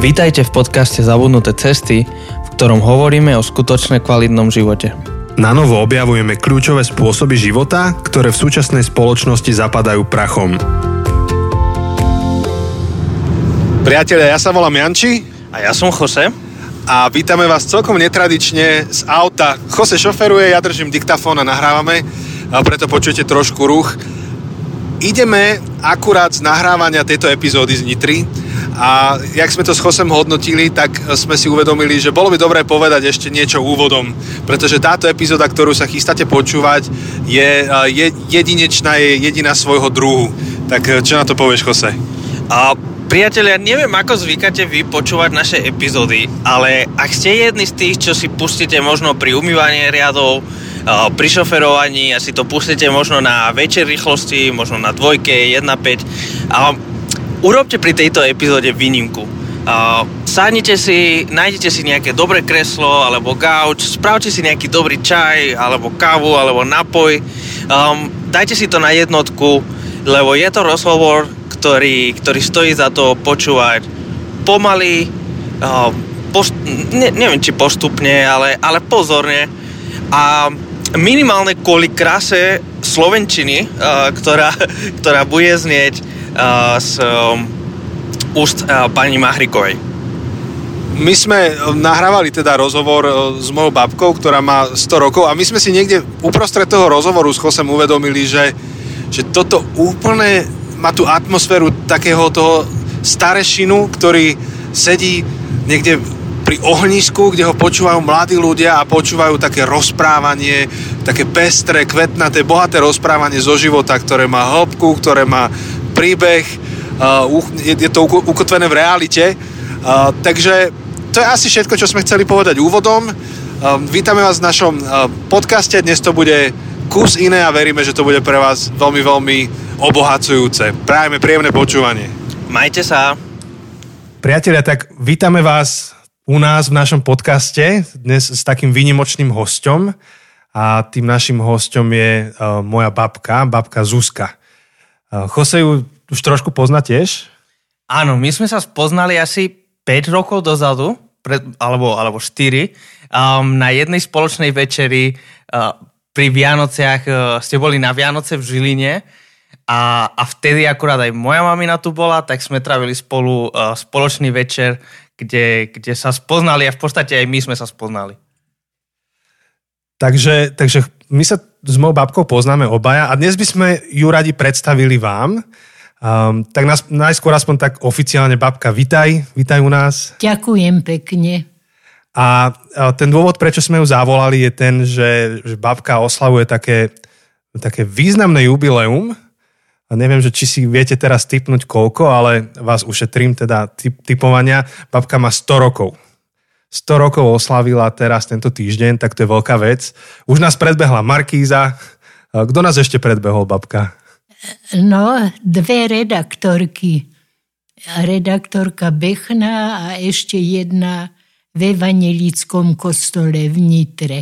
Vítajte v podcaste Zabudnuté cesty, v ktorom hovoríme o skutočne kvalitnom živote. Na novo objavujeme kľúčové spôsoby života, ktoré v súčasnej spoločnosti zapadajú prachom. Priatelia, ja sa volám Janči A ja som Jose. a vítame vás celkom netradične z auta. Jose šoferuje, ja držím diktafón a nahrávame, a preto počujete trošku ruch. Ideme akurát z nahrávania tejto epizódy z Nitry a jak sme to s Chosem hodnotili, tak sme si uvedomili, že bolo by dobré povedať ešte niečo úvodom, pretože táto epizóda, ktorú sa chystáte počúvať, je, je jedinečná, je jediná svojho druhu. Tak čo na to povieš, Jose? A priatelia, neviem ako zvykáte vy počúvať naše epizódy, ale ak ste jedni z tých, čo si pustíte možno pri umývaní riadov, pri šoferovaní a si to pustíte možno na väčšej rýchlosti, možno na dvojke, 1.5 a urobte pri tejto epizóde výnimku. Uh, sadnite si, nájdete si nejaké dobré kreslo alebo gauč, spravte si nejaký dobrý čaj alebo kávu alebo napoj. Um, dajte si to na jednotku, lebo je to rozhovor, ktorý, ktorý stojí za to počúvať pomaly, uh, post, ne, neviem či postupne, ale, ale pozorne a minimálne kvôli krase Slovenčiny, uh, ktorá, ktorá bude znieť uh, z um, úst pani Mahrikovej. My sme nahrávali teda rozhovor s mojou babkou, ktorá má 100 rokov a my sme si niekde uprostred toho rozhovoru s Chosem uvedomili, že, že toto úplne má tú atmosféru takého toho starešinu, ktorý sedí niekde pri ohnisku, kde ho počúvajú mladí ľudia a počúvajú také rozprávanie, také pestré, kvetnaté, bohaté rozprávanie zo života, ktoré má hĺbku, ktoré má príbeh, je to ukotvené v realite. Takže to je asi všetko, čo sme chceli povedať úvodom. Vítame vás v našom podcaste, dnes to bude kus iné a veríme, že to bude pre vás veľmi, veľmi obohacujúce. Prajeme príjemné počúvanie. Majte sa. Priatelia, tak vítame vás u nás v našom podcaste dnes s takým výnimočným hosťom a tým našim hosťom je uh, moja babka, babka Zuzka. Uh, Jose ju už trošku pozná? Áno, my sme sa spoznali asi 5 rokov dozadu, pred, alebo, alebo 4, um, na jednej spoločnej večeri uh, pri Vianociach uh, ste boli na Vianoce v Žiline a, a vtedy akurát aj moja mamina tu bola, tak sme travili spolu uh, spoločný večer kde, kde sa spoznali a v podstate aj my sme sa spoznali. Takže, takže my sa s mojou babkou poznáme obaja a dnes by sme ju radi predstavili vám. Um, tak nás, najskôr aspoň tak oficiálne babka, vitaj, vitaj u nás. Ďakujem pekne. A, a ten dôvod, prečo sme ju zavolali, je ten, že, že babka oslavuje také, také významné jubileum, a neviem, že či si viete teraz typnúť koľko, ale vás ušetrím teda typ, typovania. Babka má 100 rokov. 100 rokov oslavila teraz tento týždeň, tak to je veľká vec. Už nás predbehla Markíza. Kto nás ešte predbehol, babka? No, dve redaktorky. Redaktorka Bechna a ešte jedna v Evangelickom kostole v Nitre.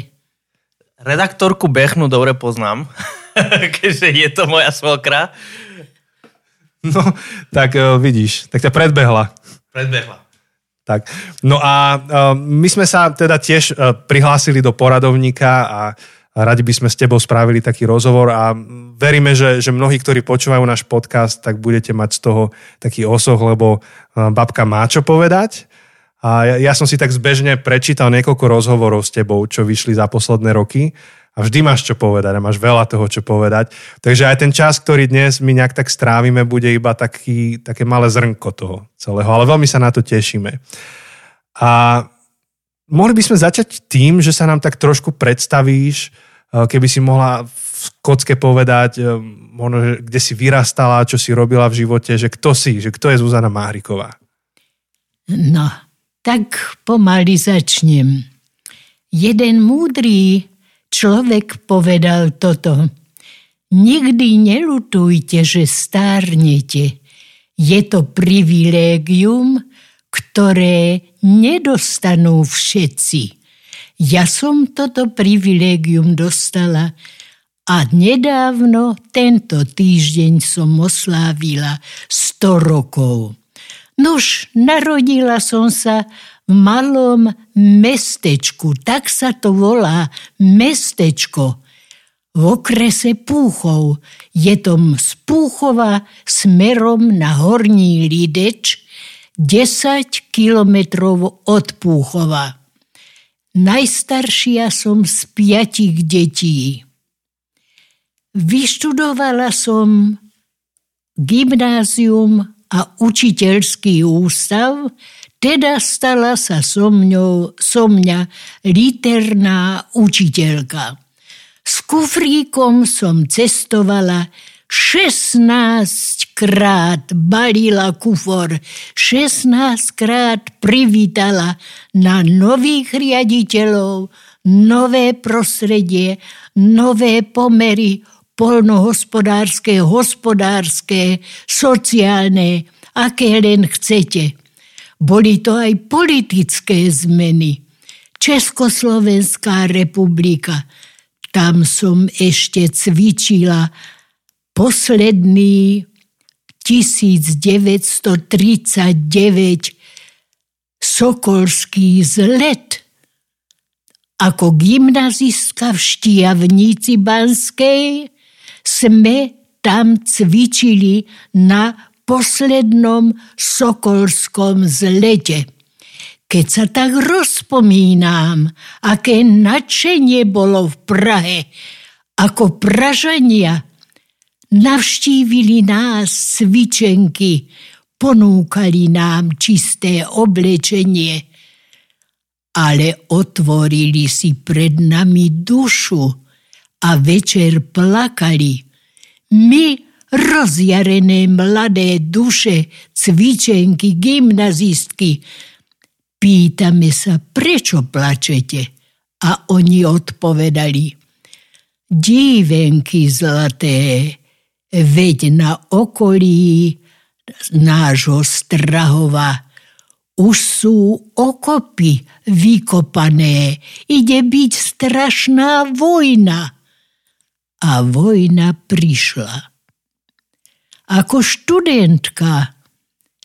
Redaktorku Bechnu dobre poznám. keďže je to moja svokra. No, tak uh, vidíš, tak ťa predbehla. Predbehla. Tak, no a uh, my sme sa teda tiež uh, prihlásili do poradovníka a radi by sme s tebou spravili taký rozhovor a veríme, že, že mnohí, ktorí počúvajú náš podcast, tak budete mať z toho taký osoch, lebo babka má čo povedať. A ja, ja som si tak zbežne prečítal niekoľko rozhovorov s tebou, čo vyšli za posledné roky a vždy máš čo povedať a máš veľa toho, čo povedať. Takže aj ten čas, ktorý dnes my nejak tak strávime, bude iba taký, také malé zrnko toho celého, ale veľmi sa na to tešíme. A mohli by sme začať tým, že sa nám tak trošku predstavíš, eh, keby si mohla v kocke povedať, eh, možno, kde si vyrastala, čo si robila v živote, že kto si, že kto je Zuzana Máhriková. No, tak pomaly začnem. Jeden múdry človek povedal toto. Nikdy nelutujte, že stárnete. Je to privilégium, ktoré nedostanú všetci. Ja som toto privilégium dostala a nedávno, tento týždeň som oslávila 100 rokov. Nož, narodila som sa v malom mestečku, tak sa to volá, mestečko v okrese Púchov. Je to z Púchova smerom na Horní Lideč, 10 kilometrov od Púchova. Najstaršia som z piatich detí. Vyštudovala som gymnázium a učiteľský ústav, teda stala sa so mňou, so mňa literná učiteľka. S kufríkom som cestovala 16 krát balila kufor, 16 krát privítala na nových riaditeľov, nové prostredie, nové pomery, polnohospodárske, hospodárske, sociálne, aké len chcete. Boli to aj politické zmeny. Československá republika, tam som ešte cvičila posledný 1939 Sokolský zlet. Ako gymnazistka v Štiavnici Banskej sme tam cvičili na poslednom sokolskom zlete. Keď sa tak rozpomínam, aké nadšenie bolo v Prahe, ako Pražania navštívili nás cvičenky, ponúkali nám čisté oblečenie, ale otvorili si pred nami dušu a večer plakali. My, rozjarené mladé duše, cvičenky, gymnazistky, Pýtame sa, prečo plačete? A oni odpovedali, dívenky zlaté, veď na okolí nášho Strahova už sú okopy vykopané, ide byť strašná vojna. A vojna prišla. Ako študentka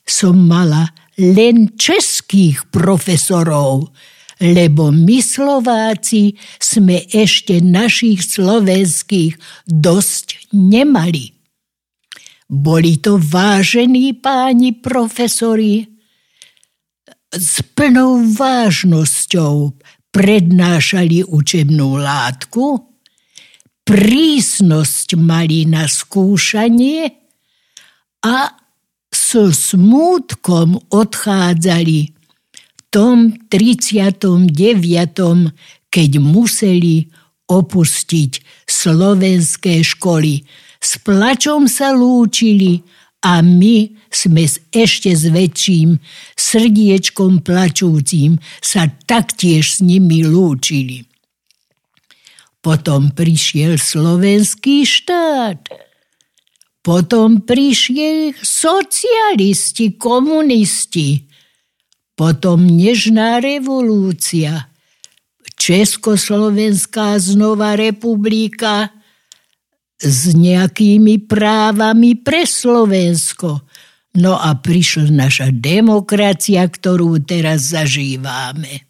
som mala len českých profesorov, lebo my Slováci sme ešte našich slovenských dosť nemali. Boli to vážení páni profesori, s plnou vážnosťou prednášali učebnú látku, prísnosť mali na skúšanie a so smútkom odchádzali v tom 39., keď museli opustiť slovenské školy. S plačom sa lúčili a my sme s ešte s väčším srdiečkom plačúcim sa taktiež s nimi lúčili. Potom prišiel slovenský štát potom prišli socialisti, komunisti. Potom nežná revolúcia. Československá znova republika s nejakými právami pre Slovensko. No a prišla naša demokracia, ktorú teraz zažívame.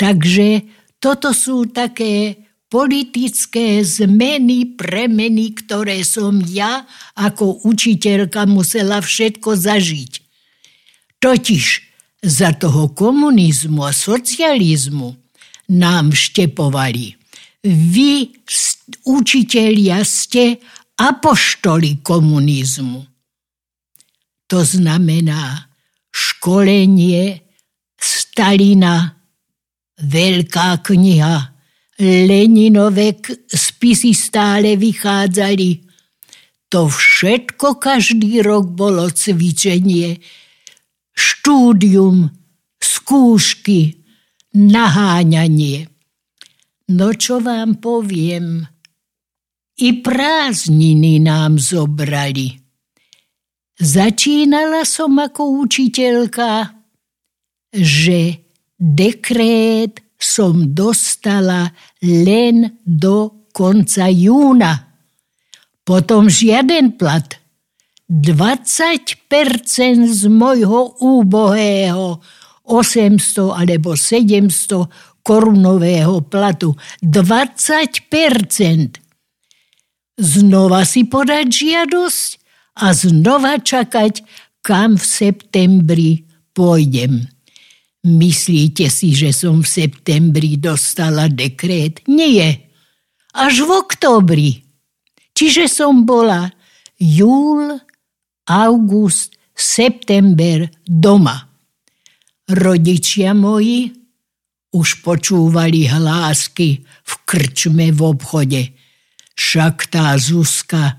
Takže toto sú také politické zmeny, premeny, ktoré som ja ako učiteľka musela všetko zažiť. Totiž za toho komunizmu a socializmu nám štepovali. Vy, učitelia, ste apoštoli komunizmu. To znamená školenie Stalina, veľká kniha, Leninové spisy stále vychádzali. To všetko každý rok bolo cvičenie, štúdium, skúšky, naháňanie. No čo vám poviem, i prázdniny nám zobrali. Začínala som ako učiteľka, že dekrét som dostala len do konca júna. Potom žiaden plat. 20% z mojho úbohého 800 alebo 700 korunového platu. 20%. Znova si podať žiadosť a znova čakať, kam v septembri pôjdem. Myslíte si, že som v septembri dostala dekret? Nie. Až v oktobri. Čiže som bola júl, august, september doma. Rodičia moji už počúvali hlásky v krčme v obchode. Však tá Zuzka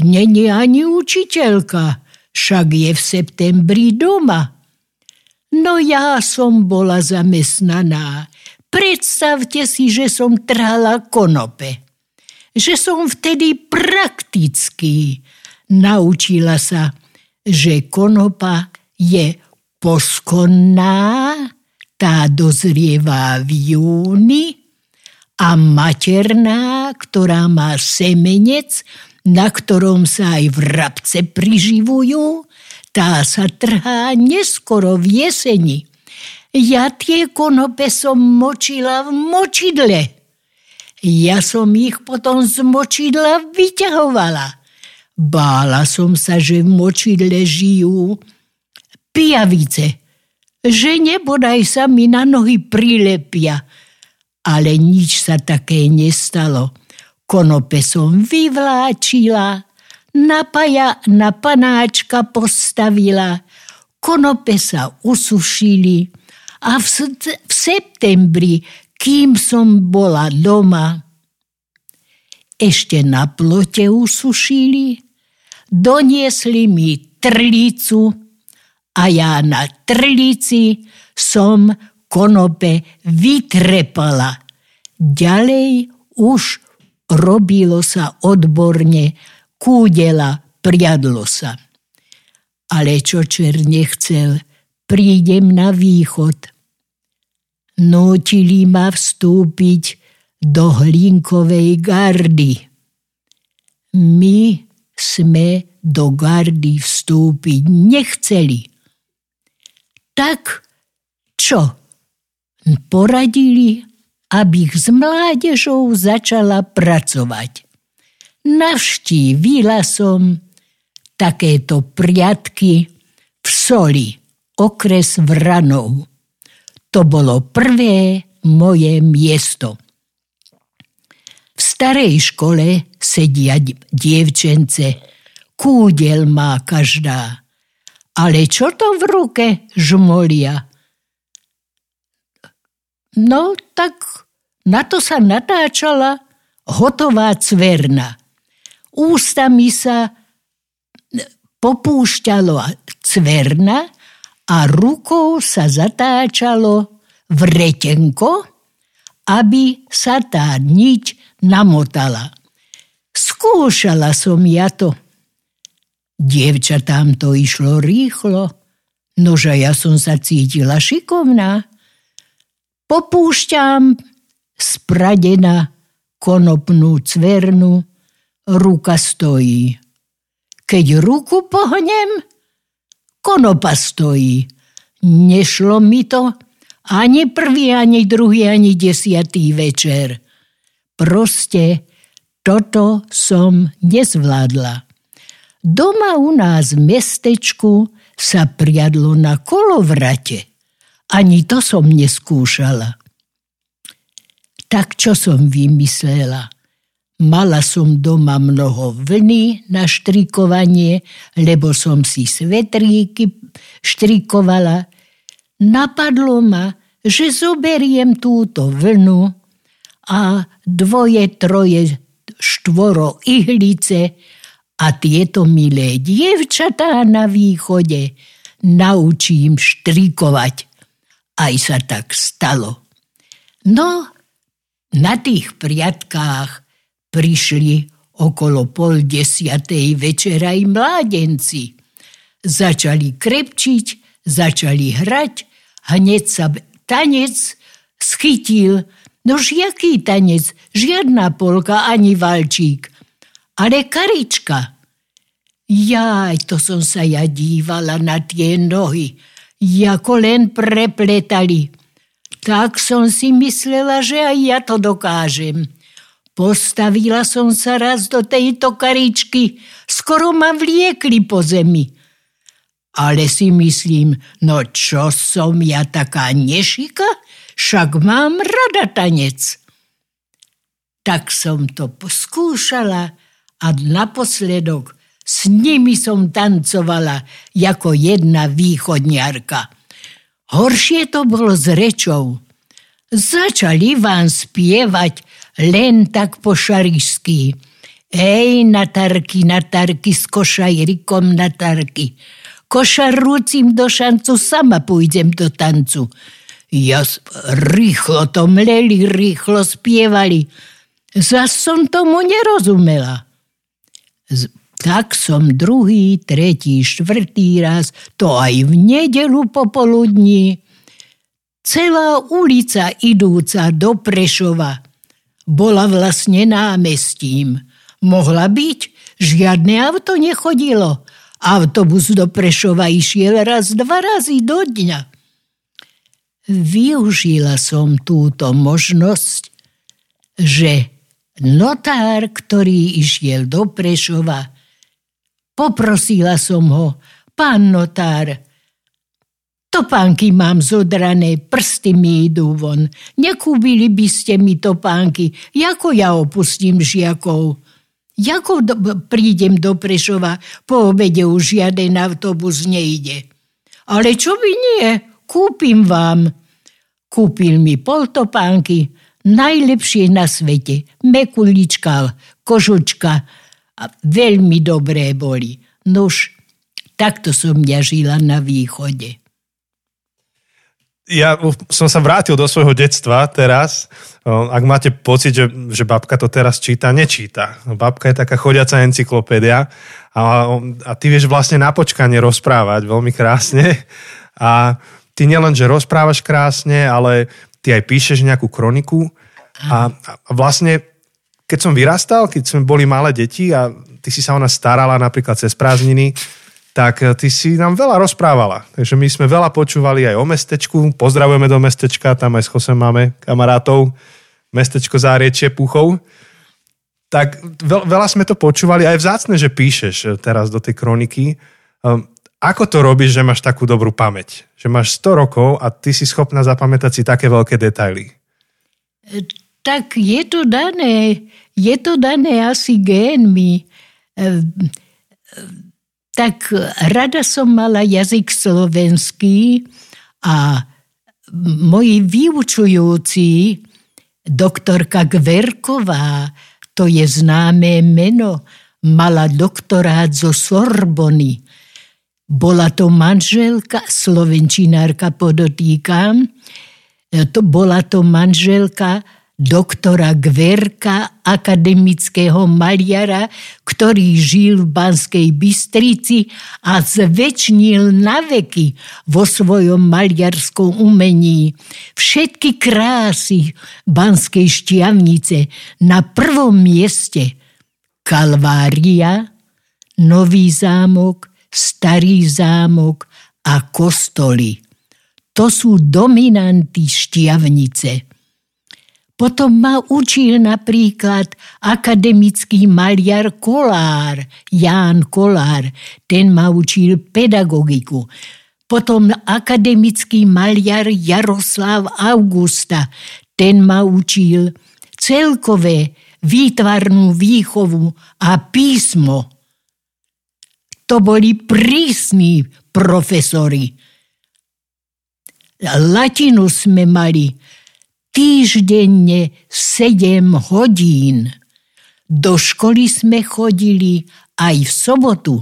není ani učiteľka, však je v septembri doma. No ja som bola zamestnaná. Predstavte si, že som trhala konope. Že som vtedy prakticky naučila sa, že konopa je poskonná, tá dozrieva v júni a materná, ktorá má semenec, na ktorom sa aj vrabce priživujú, tá sa trhá neskoro v jeseni. Ja tie konope som močila v močidle. Ja som ich potom z močidla vyťahovala. Bála som sa, že v močidle žijú pijavice, že nebodaj sa mi na nohy prilepia. Ale nič sa také nestalo. Konope som vyvláčila, napaja na panáčka postavila, konope sa usušili. A v, v septembri, kým som bola doma, ešte na plote usušili, doniesli mi trlicu a ja na trlici som konope vytrepala. Ďalej už robilo sa odborne kúdela, priadlo sa. Ale čo čer nechcel, prídem na východ. Nútili ma vstúpiť do hlinkovej gardy. My sme do gardy vstúpiť nechceli. Tak čo? Poradili, aby s mládežou začala pracovať. Navštívila som takéto priatky v Soli, okres Vranov. To bolo prvé moje miesto. V starej škole sedia dievčence, kúdel má každá. Ale čo to v ruke žmolia? No tak na to sa natáčala hotová cverna ústami sa popúšťalo cverna a rukou sa zatáčalo vretenko, aby sa tá niť namotala. Skúšala som ja to. Dievčatám to išlo rýchlo, nože ja som sa cítila šikovná. Popúšťam spradená konopnú cvernu, ruka stojí. Keď ruku pohnem, konopa stojí. Nešlo mi to ani prvý, ani druhý, ani desiatý večer. Proste toto som nezvládla. Doma u nás v mestečku sa priadlo na kolovrate. Ani to som neskúšala. Tak čo som vymyslela? Mala som doma mnoho vlny na štrikovanie, lebo som si svetríky štrikovala. Napadlo ma, že zoberiem túto vlnu a dvoje, troje, štvoro ihlice a tieto milé dievčatá na východe naučím štrikovať. Aj sa tak stalo. No, na tých priatkách Prišli okolo pol desiatej večera i mládenci. Začali krepčiť, začali hrať, hneď sa tanec schytil. Nož jaký tanec? Žiadna polka ani valčík. Ale karička. Jaj, to som sa ja dívala na tie nohy, ako len prepletali. Tak som si myslela, že aj ja to dokážem. Postavila som sa raz do tejto karičky, skoro ma vliekli po zemi. Ale si myslím, no čo som ja taká nešika, však mám rada tanec. Tak som to poskúšala a naposledok s nimi som tancovala ako jedna východniarka. Horšie to bolo s rečou. Začali vám spievať len tak po šarišsky. Ej, natarky, natarky, s košajrikom natarky. Košarúcim do šancu, sama pôjdem do tancu. Ja rýchlo to mleli, rýchlo spievali. Zas som tomu nerozumela. Tak som druhý, tretí, štvrtý raz, to aj v nedelu popoludní. Celá ulica idúca do Prešova bola vlastne námestím. Mohla byť, žiadne auto nechodilo. Autobus do Prešova išiel raz, dva razy do dňa. Využila som túto možnosť, že notár, ktorý išiel do Prešova, Poprosila som ho, pán notár, topánky mám zodrané, prsty mi idú von. Nekúbili by ste mi topánky, ako ja opustím žiakov. Jako do, prídem do Prešova, po obede už žiaden autobus nejde. Ale čo by nie, kúpim vám. Kúpil mi poltopánky, najlepšie na svete, mekulička, kožučka, a veľmi dobré boli. Nož, takto som ja žila na východe. Ja som sa vrátil do svojho detstva teraz. Ak máte pocit, že, že babka to teraz číta, nečíta. Babka je taká chodiaca encyklopédia a, a ty vieš vlastne na počkanie rozprávať veľmi krásne. A ty nielen, že rozprávaš krásne, ale ty aj píšeš nejakú kroniku a, a vlastne keď som vyrastal, keď sme boli malé deti a ty si sa o nás starala napríklad cez prázdniny, tak eh, ty si nám veľa rozprávala. Takže my sme veľa počúvali aj o mestečku. Pozdravujeme do mestečka, tam aj s Chosem máme kamarátov. Mestečko Záriečie Puchov. Tak veľa sme to počúvali, aj vzácne, že píšeš eh, teraz do tej kroniky. Um, ako to robíš, že máš takú dobrú pamäť? Že máš 100 rokov a ty si schopná zapamätať si také veľké detaily. Eh, tak je to dané, je to dané asi génmi. Tak rada som mala jazyk slovenský a moji vyučujúci, doktorka Gverková, to je známe meno, mala doktorát zo Sorbony. Bola to manželka, slovenčinárka podotýkam, to bola to manželka doktora Gverka, akademického maliara, ktorý žil v Banskej Bystrici a zväčšnil na veky vo svojom maliarskom umení všetky krásy Banskej šťavnice na prvom mieste Kalvária, Nový zámok, Starý zámok a kostoly. To sú dominanty šťavnice. Potom ma učil napríklad akademický maliar Kolár, Ján Kolár, ten ma učil pedagogiku. Potom akademický maliar Jaroslav Augusta, ten ma učil celkové výtvarnú výchovu a písmo. To boli prísni profesori. Latinu sme mali, týždenne 7 hodín. Do školy sme chodili aj v sobotu.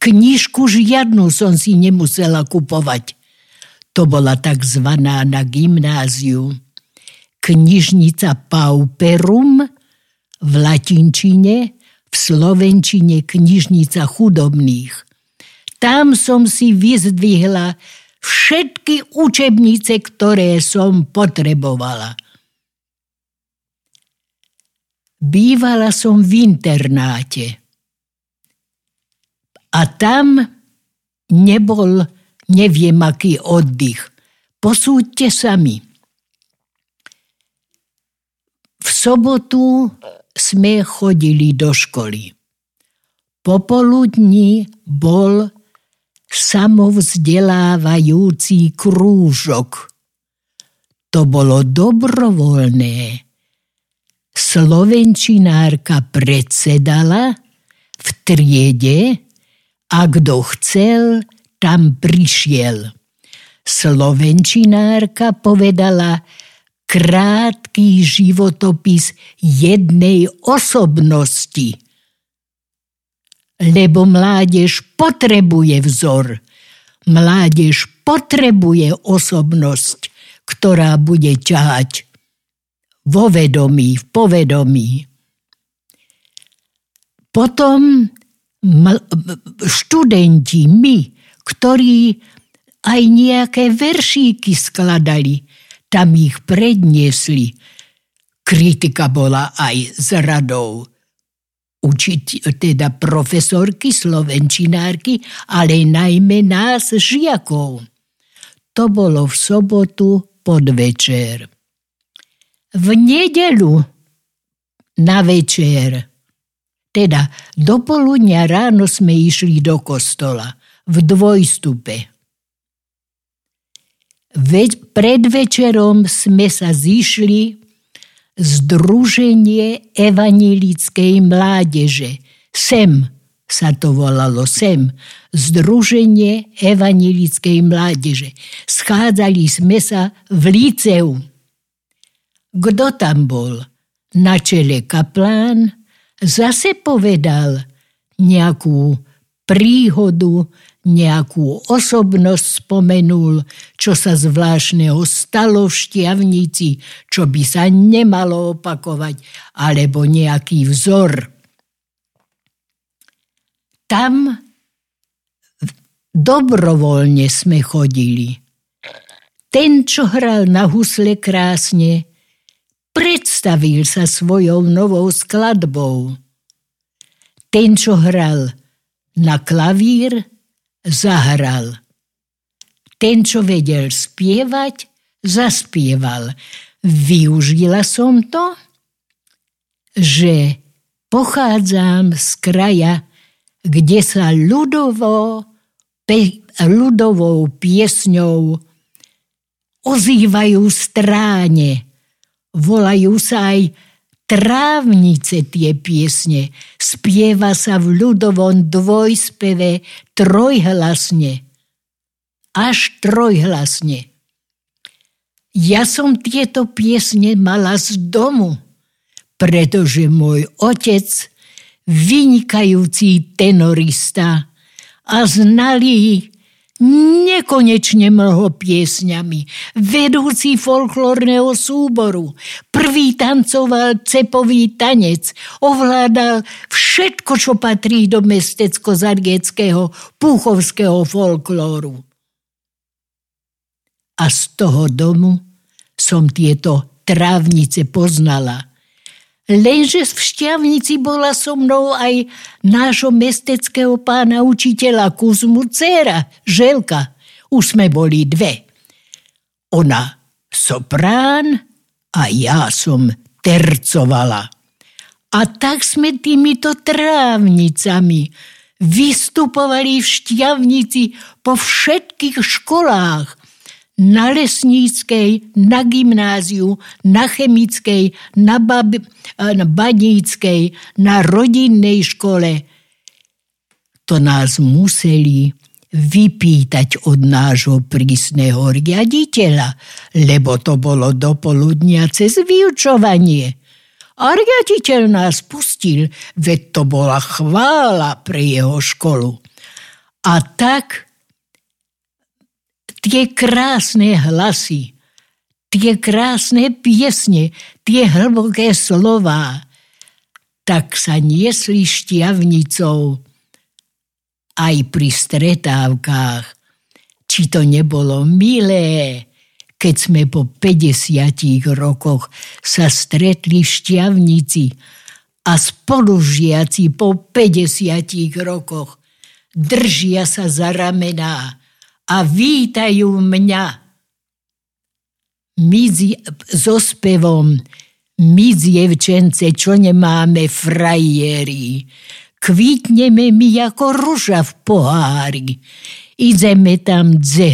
Knižku žiadnu som si nemusela kupovať. To bola takzvaná na gymnáziu. Knižnica Pauperum v latinčine, v slovenčine knižnica chudobných. Tam som si vyzdvihla všetky učebnice, ktoré som potrebovala. Bývala som v internáte. A tam nebol neviem aký oddych. Posúďte sami. V sobotu sme chodili do školy. Popoludní bol samovzdelávajúci krúžok. To bolo dobrovoľné. Slovenčinárka predsedala v triede a kto chcel, tam prišiel. Slovenčinárka povedala krátky životopis jednej osobnosti. Lebo mládež potrebuje vzor. Mládež potrebuje osobnosť, ktorá bude ťahať vo vedomí, v povedomí. Potom študenti, my, ktorí aj nejaké veršíky skladali, tam ich predniesli. Kritika bola aj z radou učiť, teda profesorky, slovenčinárky, ale najmä nás, žiakov. To bolo v sobotu podvečer. V nedelu na večer, teda do poludnia ráno sme išli do kostola v dvojstupe. Veď pred večerom sme sa zišli Združenie evanilickej mládeže. SEM sa to volalo SEM. Združenie evanilickej mládeže. Schádzali sme sa v líceu. Kto tam bol? Na čele kaplán zase povedal nejakú príhodu, nejakú osobnosť spomenul, čo sa zvláštneho stalo v šťavnici, čo by sa nemalo opakovať, alebo nejaký vzor. Tam dobrovoľne sme chodili. Ten, čo hral na husle krásne, predstavil sa svojou novou skladbou. Ten, čo hral na klavír zahral. Ten, čo vedel spievať, zaspieval. Využila som to, že pochádzam z kraja, kde sa ľudovo, pe, ľudovou piesňou ozývajú stráne. Volajú sa aj trávnice tie piesne. Spieva sa v ľudovom dvojspeve trojhlasne. Až trojhlasne. Ja som tieto piesne mala z domu, pretože môj otec, vynikajúci tenorista a znalý nekonečne mlho piesňami, vedúci folklórneho súboru, prvý tancoval cepový tanec, ovládal všetko, čo patrí do mestecko-zargeckého púchovského folklóru. A z toho domu som tieto trávnice poznala – Lenže v Šťavnici bola so mnou aj nášho mesteckého pána učiteľa Kuzmu dcera, Želka. Už sme boli dve. Ona soprán a ja som tercovala. A tak sme týmito trávnicami vystupovali v Šťavnici po všetkých školách na lesníckej, na gymnáziu, na chemickej, na, bab, na baníckej, na rodinnej škole. To nás museli vypýtať od nášho prísneho riaditeľa, lebo to bolo do poludnia cez vyučovanie. A riaditeľ nás pustil, veď to bola chvála pre jeho školu. A tak tie krásne hlasy, tie krásne piesne, tie hlboké slová, tak sa niesli šťavnicou aj pri stretávkach. Či to nebolo milé, keď sme po 50 rokoch sa stretli v šťavnici a spolužiaci po 50 rokoch držia sa za ramená a vítajú mňa. My so spevom, my dievčence, čo nemáme frajeri, kvítneme my ako ruža v pohári. Ideme tam, kde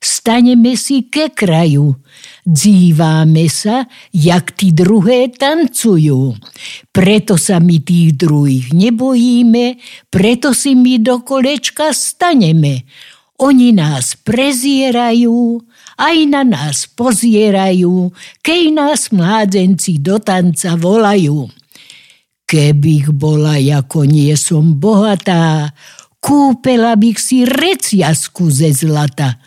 staneme si ke kraju, díváme sa, jak tí druhé tancujú. Preto sa my tých druhých nebojíme, preto si my do kolečka staneme. Oni nás prezierajú, aj na nás pozierajú, keď nás mládenci do tanca volajú. Kebych bola, ako nie som bohatá, kúpela bych si reciasku ze zlata.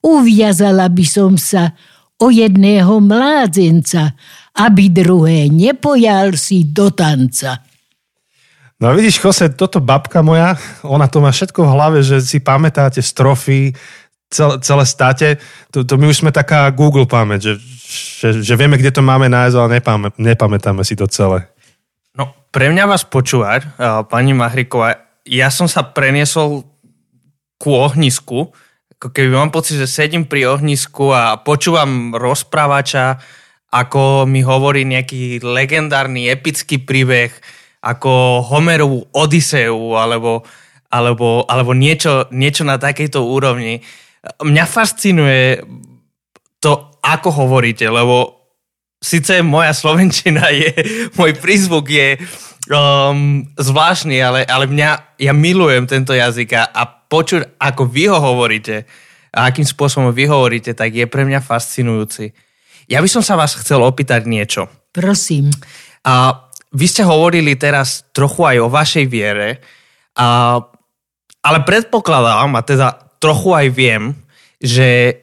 Uviazala by som sa o jedného mládenca, aby druhé nepojal si do tanca. No vidíš, Jose, toto babka moja, ona to má všetko v hlave, že si pamätáte strofy, celé, celé státe. To, to my už sme taká Google pamäť, že, že, že vieme, kde to máme nájsť, ale nepamä, nepamätáme si to celé. No, pre mňa vás počúvať, pani Mahriková, ja som sa preniesol ku ohnisku, ako keby mám pocit, že sedím pri ohnisku a počúvam rozprávača, ako mi hovorí nejaký legendárny, epický príbeh, ako Homerovú Odiseu, alebo, alebo, alebo niečo, niečo na takejto úrovni. Mňa fascinuje to, ako hovoríte, lebo síce moja slovenčina je, môj prízvuk je um, zvláštny, ale, ale mňa, ja milujem tento jazyk a, počuť, ako vy ho hovoríte a akým spôsobom vy hovoríte, tak je pre mňa fascinujúci. Ja by som sa vás chcel opýtať niečo. Prosím. A vy ste hovorili teraz trochu aj o vašej viere, a, ale predpokladám, a teda trochu aj viem, že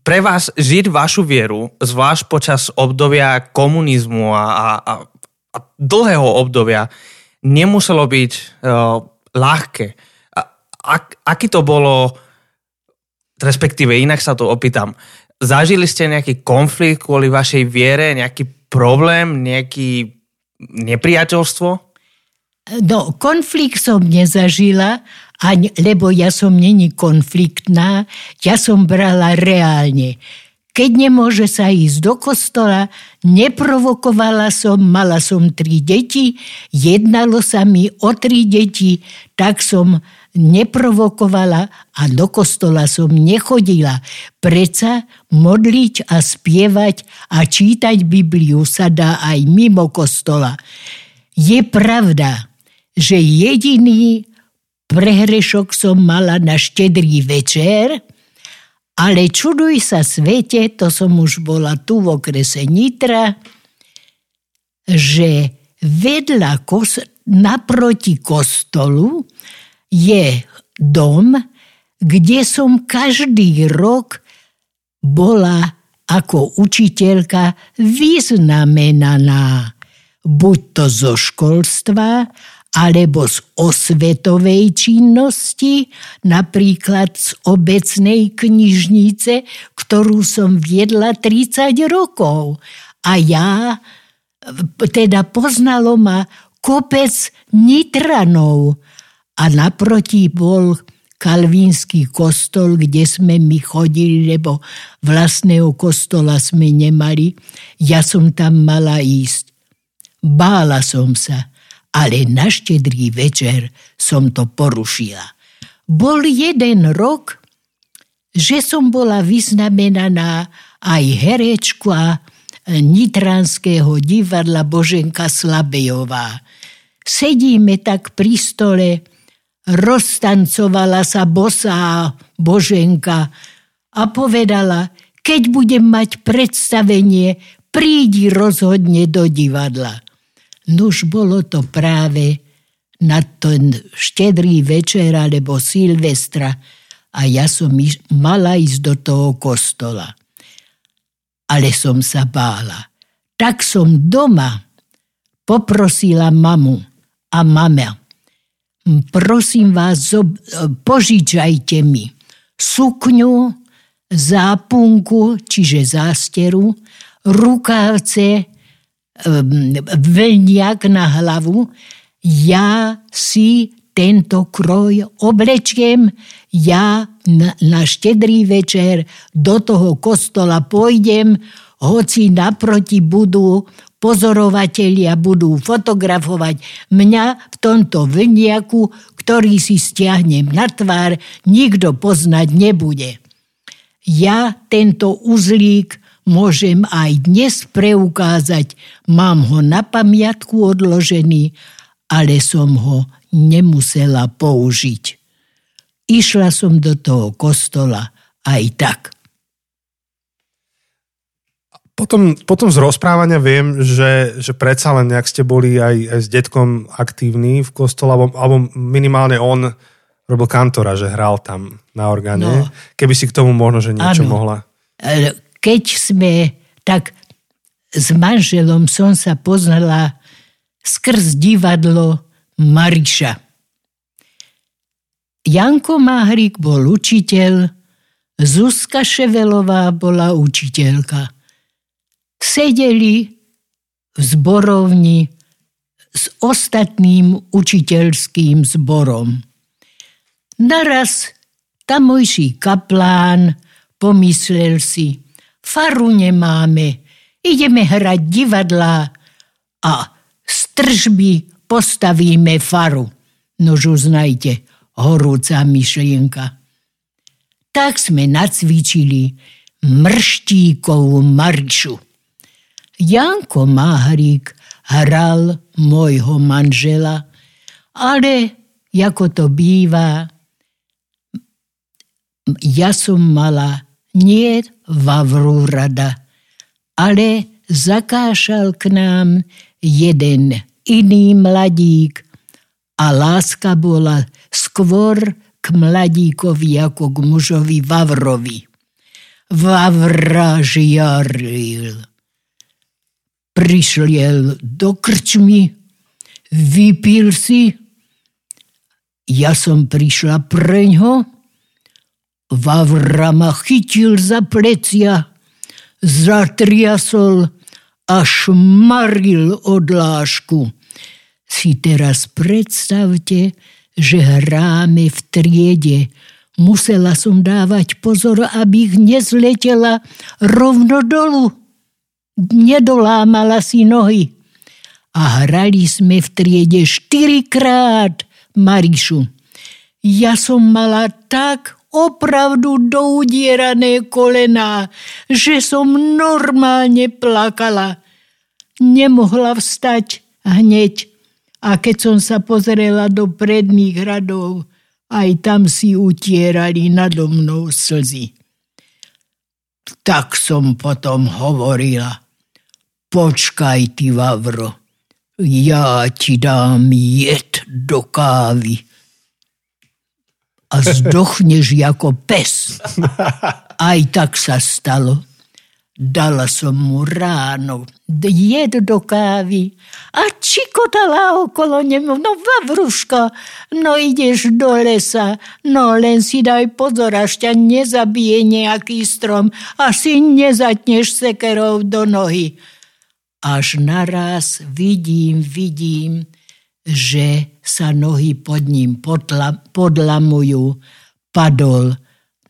pre vás žiť vašu vieru, zvlášť počas obdobia komunizmu a, a, a, dlhého obdobia, nemuselo byť uh, ľahké. A, ak, aký to bolo, respektíve inak sa to opýtam, zažili ste nejaký konflikt kvôli vašej viere, nejaký problém, nejaký nepriateľstvo? No, konflikt som nezažila, lebo ja som není konfliktná, ja som brala reálne. Keď nemôže sa ísť do kostola, neprovokovala som, mala som tri deti, jednalo sa mi o tri deti, tak som neprovokovala a do kostola som nechodila. Preca modliť a spievať a čítať Bibliu sa dá aj mimo kostola. Je pravda, že jediný prehrešok som mala na štedrý večer, ale čuduj sa svete, to som už bola tu v okrese Nitra, že vedľa kos- naproti kostolu je dom, kde som každý rok bola ako učiteľka vyznamenaná buď to zo školstva, alebo z osvetovej činnosti, napríklad z obecnej knižnice, ktorú som viedla 30 rokov. A ja, teda poznalo ma kopec Nitranov a naproti bol kalvínsky kostol, kde sme my chodili, lebo vlastného kostola sme nemali. Ja som tam mala ísť. Bála som sa, ale na štedrý večer som to porušila. Bol jeden rok, že som bola vyznamenaná aj herečka Nitranského divadla Boženka Slabejová. Sedíme tak pri stole, roztancovala sa bosá Boženka a povedala, keď budem mať predstavenie, prídi rozhodne do divadla. Nuž bolo to práve na ten štedrý večer alebo Silvestra a ja som mala ísť do toho kostola. Ale som sa bála. Tak som doma poprosila mamu a mama, prosím vás, požičajte mi sukňu, zápunku, čiže zásteru, rukávce, vlniak na hlavu, ja si tento kroj oblečiem, ja na, na štedrý večer do toho kostola pôjdem, hoci naproti budú pozorovatelia budú fotografovať mňa v tomto vlniaku, ktorý si stiahnem na tvár, nikto poznať nebude. Ja tento uzlík môžem aj dnes preukázať, mám ho na pamiatku odložený, ale som ho nemusela použiť. Išla som do toho kostola aj tak. Potom, potom z rozprávania viem, že, že predsa len nejak ste boli aj, aj s detkom aktívni v kostole, alebo, alebo minimálne on robil kantora, že hral tam na orgáne. No. Keby si k tomu možno, že niečo ano. mohla. Keď sme, tak s manželom som sa poznala skrz divadlo Mariša. Janko Máhrik bol učiteľ, Zuzka Ševelová bola učiteľka. Sedeli v zborovni s ostatným učiteľským zborom. Naraz tamojší kaplán pomyslel si, faru nemáme, ideme hrať divadlá a z tržby postavíme faru. Nož uznajte, horúca myšlienka. Tak sme nacvičili mrštíkovú Marišu. Janko Mahrík hral môjho manžela, ale ako to býva, ja som mala nie Vavru rada, ale zakášal k nám jeden iný mladík a láska bola skôr k mladíkovi ako k mužovi Vavrovi. Vavra žiaril. Prišliel do krčmy, vypil si, ja som prišla preňho, Vavra ma chytil za plecia, zatriasol a šmaril od lášku. Si teraz predstavte, že hráme v triede. Musela som dávať pozor, aby ich nezletela rovno dolu. Nedolámala si nohy. A hrali sme v triede štyrikrát Marišu. Ja som mala tak opravdu doudierané kolená, že som normálne plakala. Nemohla vstať hneď. A keď som sa pozrela do predných radov, aj tam si utierali nado mnou slzy. Tak som potom hovorila, počkaj ty, Vavro, ja ti dám jed do kávy a zdochneš ako pes. Aj tak sa stalo. Dala som mu ráno jed do kávy a čikotala okolo nemu. No Vavruško, no ideš do lesa, no len si daj pozor, až ťa nezabije nejaký strom, až si nezatneš sekerov do nohy. Až naraz vidím, vidím, že sa nohy pod ním podla, podlamujú, padol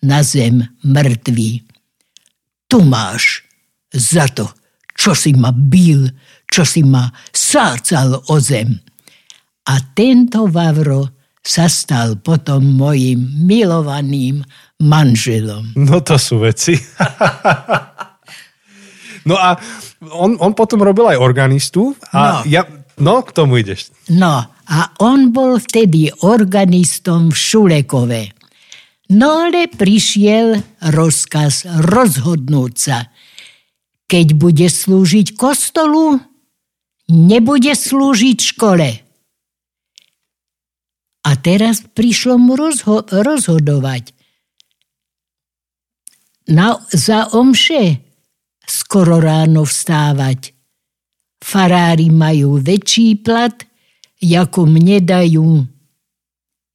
na zem mŕtvý. Tu máš za to, čo si ma bil, čo si ma sácal o zem. A tento Vavro sa stal potom mojim milovaným manželom. No to sú veci. no a on, on potom robil aj organistu a no. ja, No, k tomu ideš. No, a on bol vtedy organistom v Šulekove. No ale prišiel rozkaz rozhodnúť sa. Keď bude slúžiť kostolu, nebude slúžiť škole. A teraz prišlo mu rozho- rozhodovať. Na, za omše skoro ráno vstávať Farári majú väčší plat, ako mne dajú.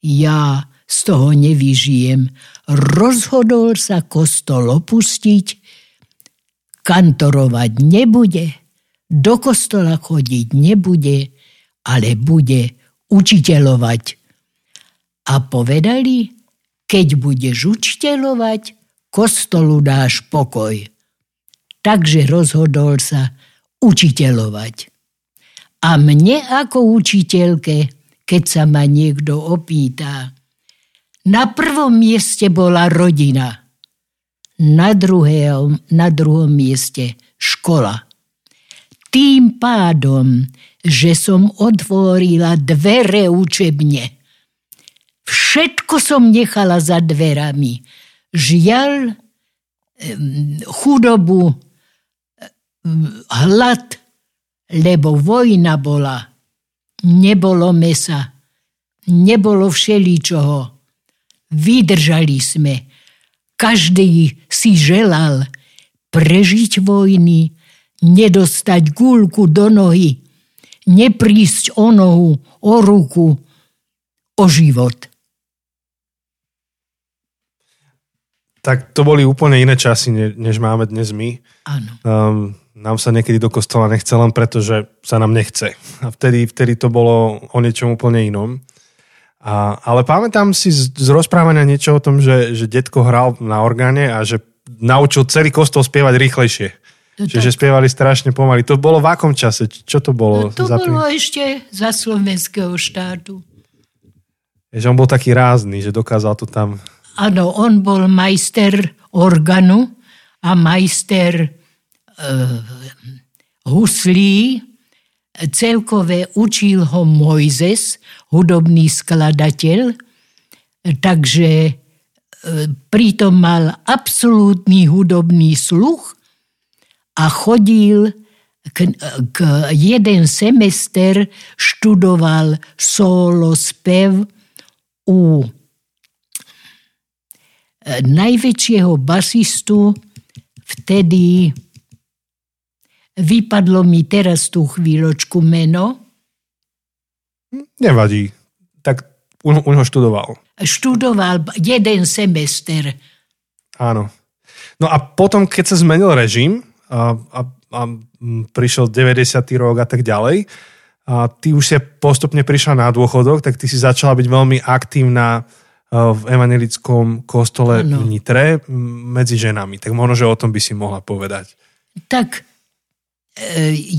Ja z toho nevyžijem. Rozhodol sa kostol opustiť, kantorovať nebude, do kostola chodiť nebude, ale bude učiteľovať. A povedali, keď budeš učiteľovať, kostolu dáš pokoj. Takže rozhodol sa učiteľovať. A mne ako učiteľke, keď sa ma niekto opýta, na prvom mieste bola rodina, na, druhého, na druhom mieste škola. Tým pádom, že som otvorila dvere učebne, Všetko som nechala za dverami. Žiaľ, chudobu, hlad, lebo vojna bola. Nebolo mesa, nebolo všeličoho. Vydržali sme. Každý si želal prežiť vojny, nedostať gulku do nohy, neprísť o nohu, o ruku, o život. Tak to boli úplne iné časy, než máme dnes my. Áno. Um, nám sa niekedy do kostola nechce len preto, že sa nám nechce. A vtedy, vtedy to bolo o niečom úplne inom. A, ale pamätám si z, z rozprávania niečo o tom, že, že detko hral na orgáne a že naučil celý kostol spievať rýchlejšie. No Čiže tak. spievali strašne pomaly. To bolo v akom čase? Čo to bolo? No to za bolo tým? ešte za slovenského štátu. Že on bol taký rázny, že dokázal to tam Áno, on bol majster organu a majster uh, huslí. Celkové učil ho Mojzes, hudobný skladateľ, takže uh, pritom mal absolútny hudobný sluch a chodil k, k jeden semester študoval solo spev u najväčšieho basistu vtedy vypadlo mi teraz tú chvíľočku meno. Nevadí. Tak on, on ho študoval. Študoval jeden semester. Áno. No a potom, keď sa zmenil režim a, a, a prišiel 90. rok a tak ďalej, a ty už si postupne prišla na dôchodok, tak ty si začala byť veľmi aktívna v evangelickom kostole ano. v Nitre medzi ženami. Tak možno, že o tom by si mohla povedať. Tak e,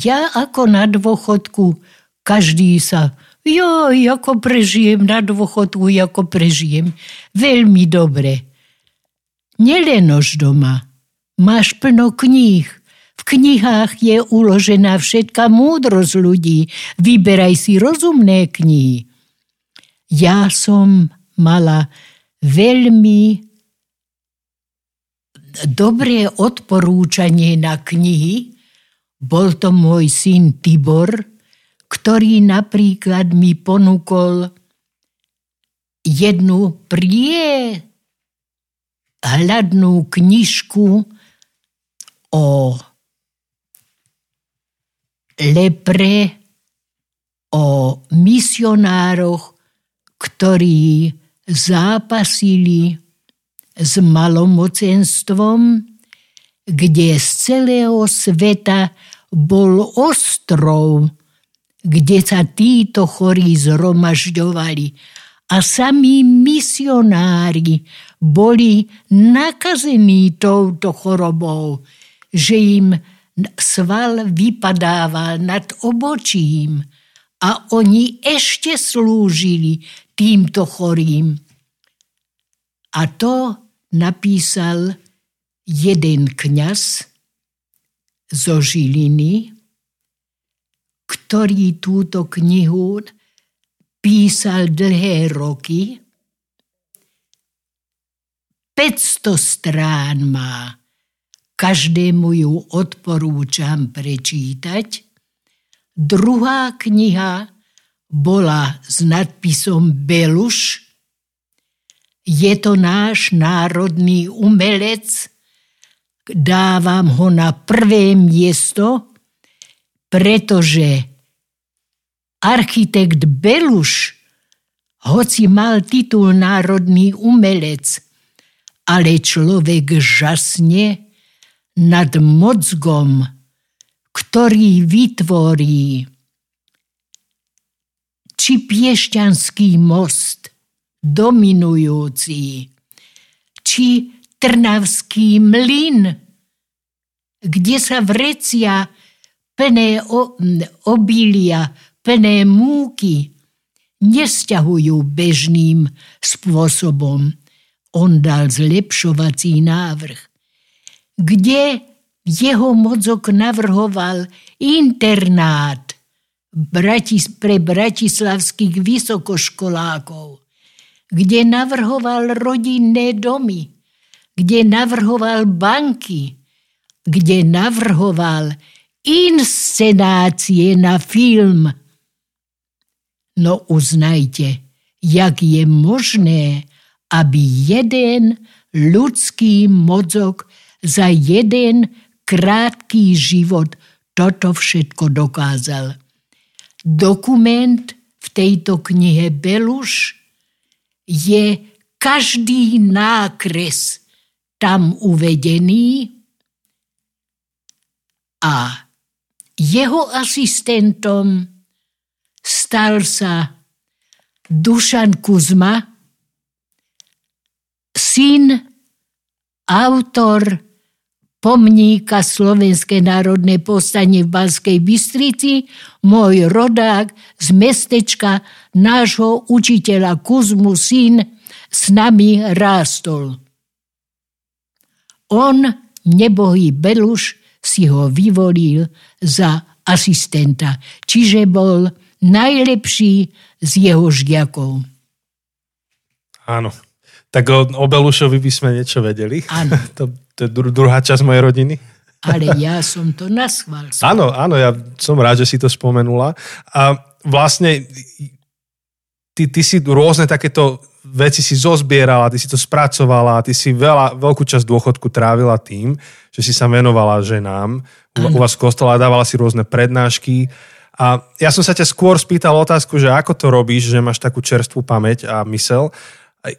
ja ako na dôchodku, každý sa, jo, ako prežijem na dôchodku, ako prežijem. Veľmi dobre. Nelenož doma. Máš plno kníh. V knihách je uložená všetká múdrosť ľudí. Vyberaj si rozumné knihy. Ja som mala veľmi dobré odporúčanie na knihy. Bol to môj syn Tibor, ktorý napríklad mi ponúkol jednu prie hľadnú knižku o lepre, o misionároch, ktorí zápasili s malomocenstvom, kde z celého sveta bol ostrov, kde sa títo chorí zhromažďovali. A sami misionári boli nakazení touto chorobou, že im sval vypadával nad obočím a oni ešte slúžili týmto chorým. A to napísal jeden kňaz zo Žiliny, ktorý túto knihu písal dlhé roky. 500 strán má. Každému ju odporúčam prečítať. Druhá kniha bola s nadpisom Beluš. Je to náš národný umelec. Dávam ho na prvé miesto, pretože architekt Beluš, hoci mal titul národný umelec, ale človek žasne nad mozgom, ktorý vytvorí či Piešťanský most dominujúci. Či Trnavský mlyn, kde sa vrecia plné obilia, plné múky, nesťahujú bežným spôsobom. On dal zlepšovací návrh, kde jeho mozog navrhoval internát pre bratislavských vysokoškolákov, kde navrhoval rodinné domy, kde navrhoval banky, kde navrhoval inscenácie na film. No uznajte, jak je možné, aby jeden ľudský mozog za jeden krátký život toto všetko dokázal. Dokument v tejto knihe Beluš je každý nákres tam uvedený a jeho asistentom stal sa Dušan Kuzma, syn, autor pomníka Slovenskej národnej povstanie v Banskej Bystrici, môj rodák z mestečka nášho učiteľa Kuzmu syn s nami rástol. On, nebohý Beluš, si ho vyvolil za asistenta, čiže bol najlepší z jeho žiakov. Áno. Tak o, o Belušovi by sme niečo vedeli. Áno. To, to je druhá časť mojej rodiny. Ale ja som to naschval. Áno, áno, ja som rád, že si to spomenula. A vlastne ty, ty si rôzne takéto veci si zozbierala, ty si to spracovala, ty si veľa, veľkú časť dôchodku trávila tým, že si sa venovala ženám u, u vás v kostole dávala si rôzne prednášky. A ja som sa ťa skôr spýtal otázku, že ako to robíš, že máš takú čerstvú pamäť a mysel.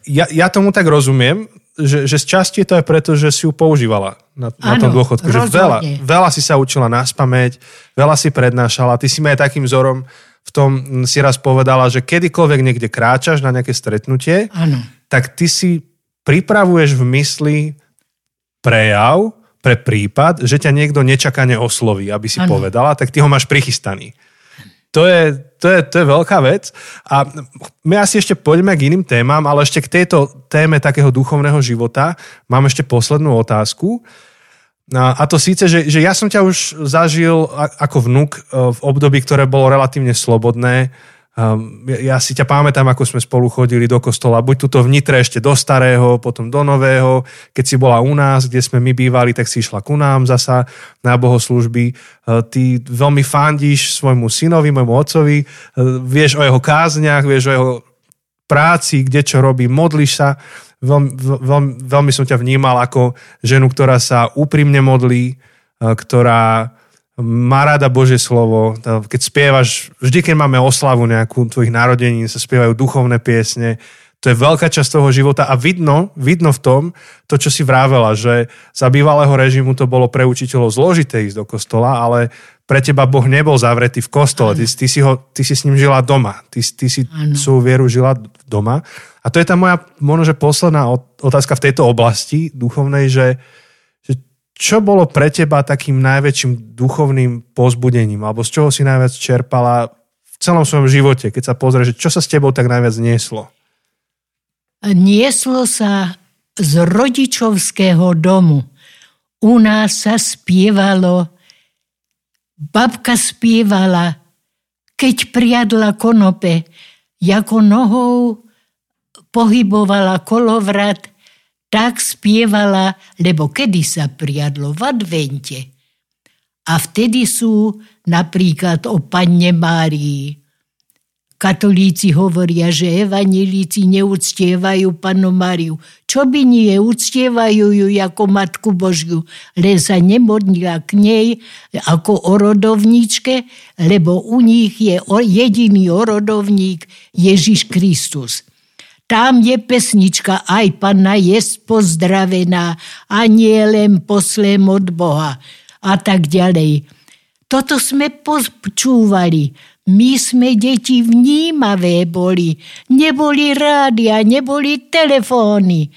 Ja, ja tomu tak rozumiem, že, že z časti to je preto, že si ju používala na, na tom dôchodku. Že veľa, veľa si sa učila na spameť, veľa si prednášala. Ty si ma aj takým vzorom v tom si raz povedala, že kedykoľvek niekde kráčaš na nejaké stretnutie, ano. tak ty si pripravuješ v mysli prejav pre prípad, že ťa niekto nečakane osloví, aby si ano. povedala, tak ty ho máš prichystaný. To je, to, je, to je veľká vec. A my asi ešte poďme k iným témam, ale ešte k tejto téme takého duchovného života mám ešte poslednú otázku. A to síce, že, že ja som ťa už zažil ako vnúk e, v období, ktoré bolo relatívne slobodné. Ja si ťa pamätám, ako sme spolu chodili do kostola, buď tuto v Nitre ešte do starého, potom do nového. Keď si bola u nás, kde sme my bývali, tak si išla ku nám zasa na bohoslužby. E, ty veľmi fandíš svojmu synovi, môjmu otcovi, e, vieš o jeho kázniach, vieš o jeho práci, kde čo robí, modliš sa veľmi, veľmi, veľmi som ťa vnímal ako ženu, ktorá sa úprimne modlí, e, ktorá má rada Božie slovo. Keď spievaš, vždy keď máme oslavu nejakú tvojich narodení, sa spievajú duchovné piesne, to je veľká časť toho života a vidno, vidno v tom, to, čo si vrávela, že za bývalého režimu to bolo pre učiteľov zložité ísť do kostola, ale pre teba Boh nebol zavretý v kostole, ty, ty, si, ho, ty si s ním žila doma, ty, ty si ano. svoju vieru žila doma a to je tá moja možno, že posledná otázka v tejto oblasti duchovnej, že, že čo bolo pre teba takým najväčším duchovným pozbudením, alebo z čoho si najviac čerpala v celom svojom živote, keď sa pozrieš, čo sa s tebou tak najviac nieslo? Nieslo sa z rodičovského domu. U nás sa spievalo, babka spievala, keď priadla konope, ako nohou pohybovala kolovrat, tak spievala, lebo kedy sa priadlo v advente. A vtedy sú napríklad o Panne Márii. Katolíci hovoria, že evanilíci neúctievajú Panu Máriu. Čo by nie, uctievajú ju ako Matku Božiu, len sa nemodnila k nej ako o rodovníčke, lebo u nich je jediný orodovník Ježiš Kristus. Tam je pesnička, aj Panna je pozdravená a nie len poslem od Boha a tak ďalej. Toto sme počúvali. My sme deti vnímavé boli. Neboli rádia, neboli telefóny.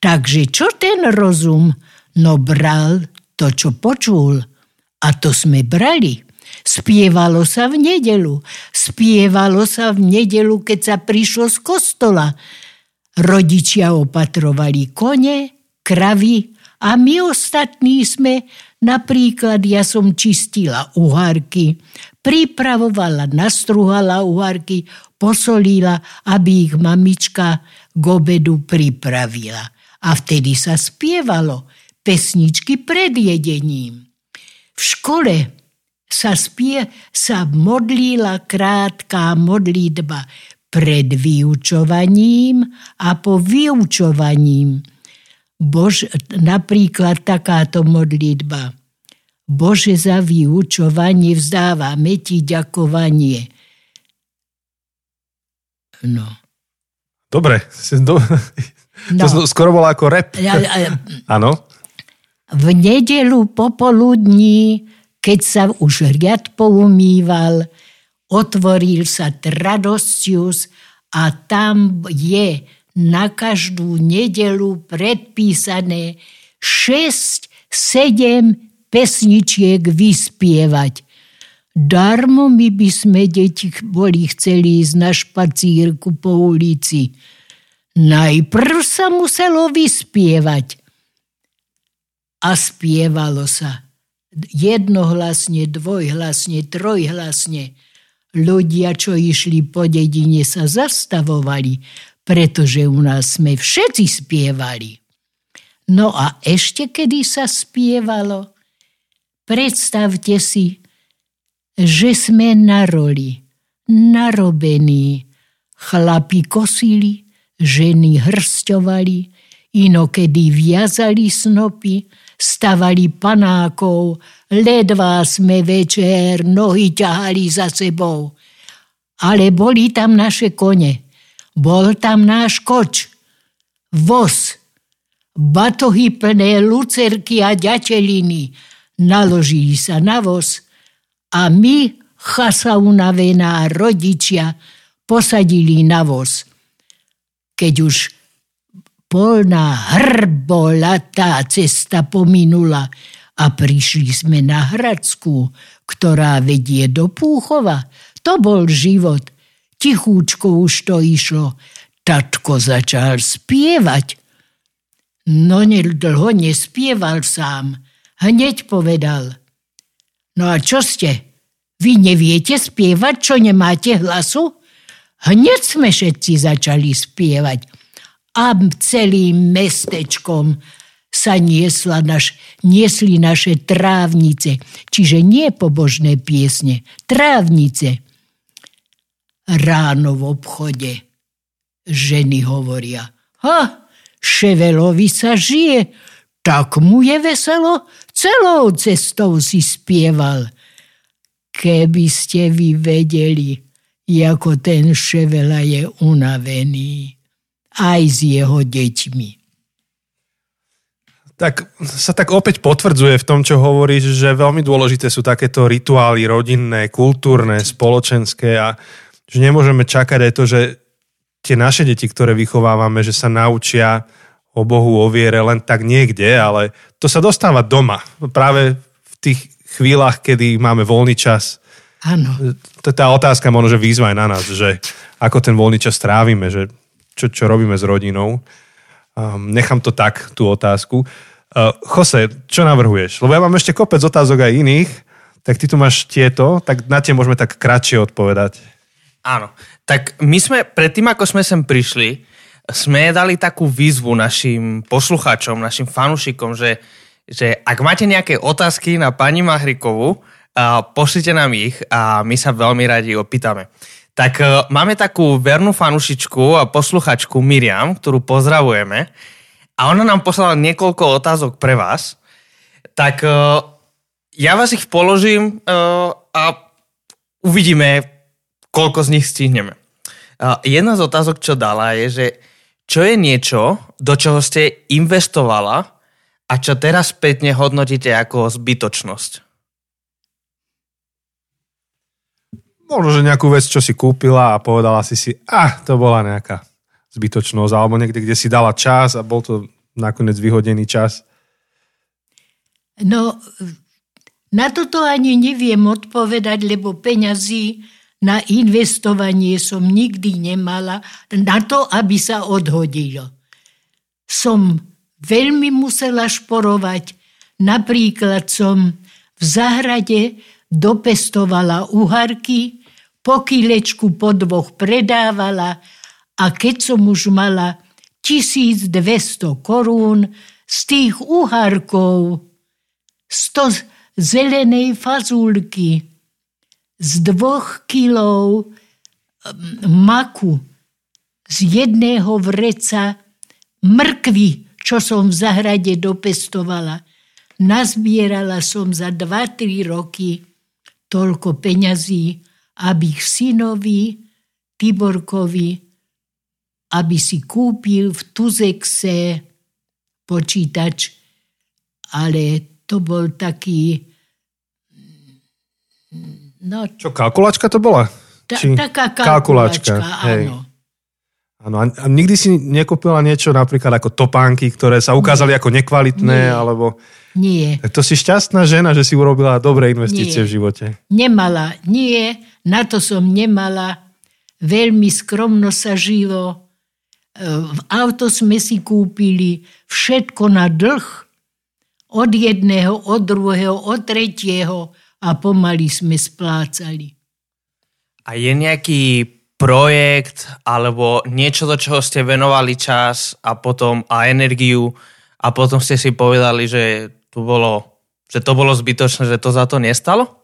Takže čo ten rozum? No bral to, čo počul. A to sme brali. Spievalo sa v nedelu. Spievalo sa v nedelu, keď sa prišlo z kostola. Rodičia opatrovali kone, kravy a my ostatní sme, napríklad ja som čistila uhárky, pripravovala, nastruhala uhárky, posolila, aby ich mamička k obedu pripravila. A vtedy sa spievalo pesničky pred jedením. V škole sa, spie, sa modlila krátka modlitba pred vyučovaním a po vyučovaním. Bož, napríklad takáto modlitba. Bože, za vyučovanie vzdávame ti ďakovanie. No. Dobre. Do... No. To skoro bolo ako rep. Áno. v nedelu popoludní, keď sa už riad poumýval, otvoril sa Tradoscius a tam je na každú nedelu predpísané 6-7 pesničiek vyspievať. Darmo my by sme deti boli chceli ísť na špacírku po ulici. Najprv sa muselo vyspievať. A spievalo sa jednohlasne, dvojhlasne, trojhlasne. Ľudia, čo išli po dedine, sa zastavovali, pretože u nás sme všetci spievali. No a ešte kedy sa spievalo, predstavte si, že sme na roli, narobení. Chlapi kosili, ženy hrsťovali, inokedy viazali snopy, stavali panákov, ledvá sme večer, nohy ťahali za sebou. Ale boli tam naše kone, bol tam náš koč, voz, batohy plné lucerky a ďateliny, naložili sa na voz a my, chasa unavená rodičia, posadili na voz. Keď už polná hrbolatá cesta pominula a prišli sme na Hradskú, ktorá vedie do Púchova. To bol život. Tichúčko už to išlo. Tatko začal spievať. No dlho nespieval sám. Hneď povedal. No a čo ste? Vy neviete spievať, čo nemáte hlasu? Hneď sme všetci začali spievať a celým mestečkom sa niesla naš, niesli naše trávnice, čiže nie pobožné piesne, trávnice. Ráno v obchode ženy hovoria, ha, Ševelovi sa žije, tak mu je veselo, celou cestou si spieval. Keby ste vy vedeli, ako ten Ševela je unavený aj s jeho deťmi. Tak sa tak opäť potvrdzuje v tom, čo hovoríš, že veľmi dôležité sú takéto rituály rodinné, kultúrne, spoločenské a že nemôžeme čakať aj to, že tie naše deti, ktoré vychovávame, že sa naučia o Bohu, o viere len tak niekde, ale to sa dostáva doma. Práve v tých chvíľach, kedy máme voľný čas. Áno. Je tá otázka možno, že výzva aj na nás, že ako ten voľný čas trávime, že čo, čo robíme s rodinou. Um, nechám to tak, tú otázku. Uh, Jose, čo navrhuješ? Lebo ja mám ešte kopec otázok aj iných, tak ty tu máš tieto, tak na tie môžeme tak kratšie odpovedať. Áno, tak my sme, predtým ako sme sem prišli, sme dali takú výzvu našim poslucháčom, našim fanúšikom, že, že ak máte nejaké otázky na pani Mahrikovu, uh, pošlite nám ich a my sa veľmi radi opýtame. Tak uh, máme takú vernú fanušičku a posluchačku Miriam, ktorú pozdravujeme. A ona nám poslala niekoľko otázok pre vás. Tak uh, ja vás ich položím uh, a uvidíme, koľko z nich stihneme. Uh, jedna z otázok, čo dala, je, že čo je niečo, do čoho ste investovala a čo teraz spätne hodnotíte ako zbytočnosť? Možno, že nejakú vec, čo si kúpila a povedala si si, ah, to bola nejaká zbytočnosť, alebo niekde, kde si dala čas a bol to nakoniec vyhodený čas? No, na toto ani neviem odpovedať, lebo peňazí na investovanie som nikdy nemala, na to, aby sa odhodilo. Som veľmi musela šporovať. Napríklad som v záhrade dopestovala uharky, po kilečku po dvoch predávala a keď som už mala 1200 korún, z tých uharkov 100 zelenej fazulky, z dvoch kilov maku, z jedného vreca mrkvy, čo som v zahrade dopestovala. Nazbierala som za 2-3 roky toľko peňazí, aby synovi Tiborkovi, aby si kúpil v Tuzexe počítač, ale to bol taký... No, Čo, kalkulačka to bola? Ta, Či... Taká kalkulačka, kalkulačka áno. Áno, a nikdy si nekúpila niečo napríklad ako topánky, ktoré sa ukázali Nie. ako nekvalitné, Nie. alebo... Nie. Tak to si šťastná žena, že si urobila dobré investície nie. v živote. Nemala, nie, na to som nemala. Veľmi skromno sa žilo. E, v auto sme si kúpili všetko na dlh. Od jedného, od druhého, od tretieho a pomaly sme splácali. A je nejaký projekt alebo niečo, do čoho ste venovali čas a potom a energiu a potom ste si povedali, že tu bolo, že to bolo zbytočné, že to za to nestalo?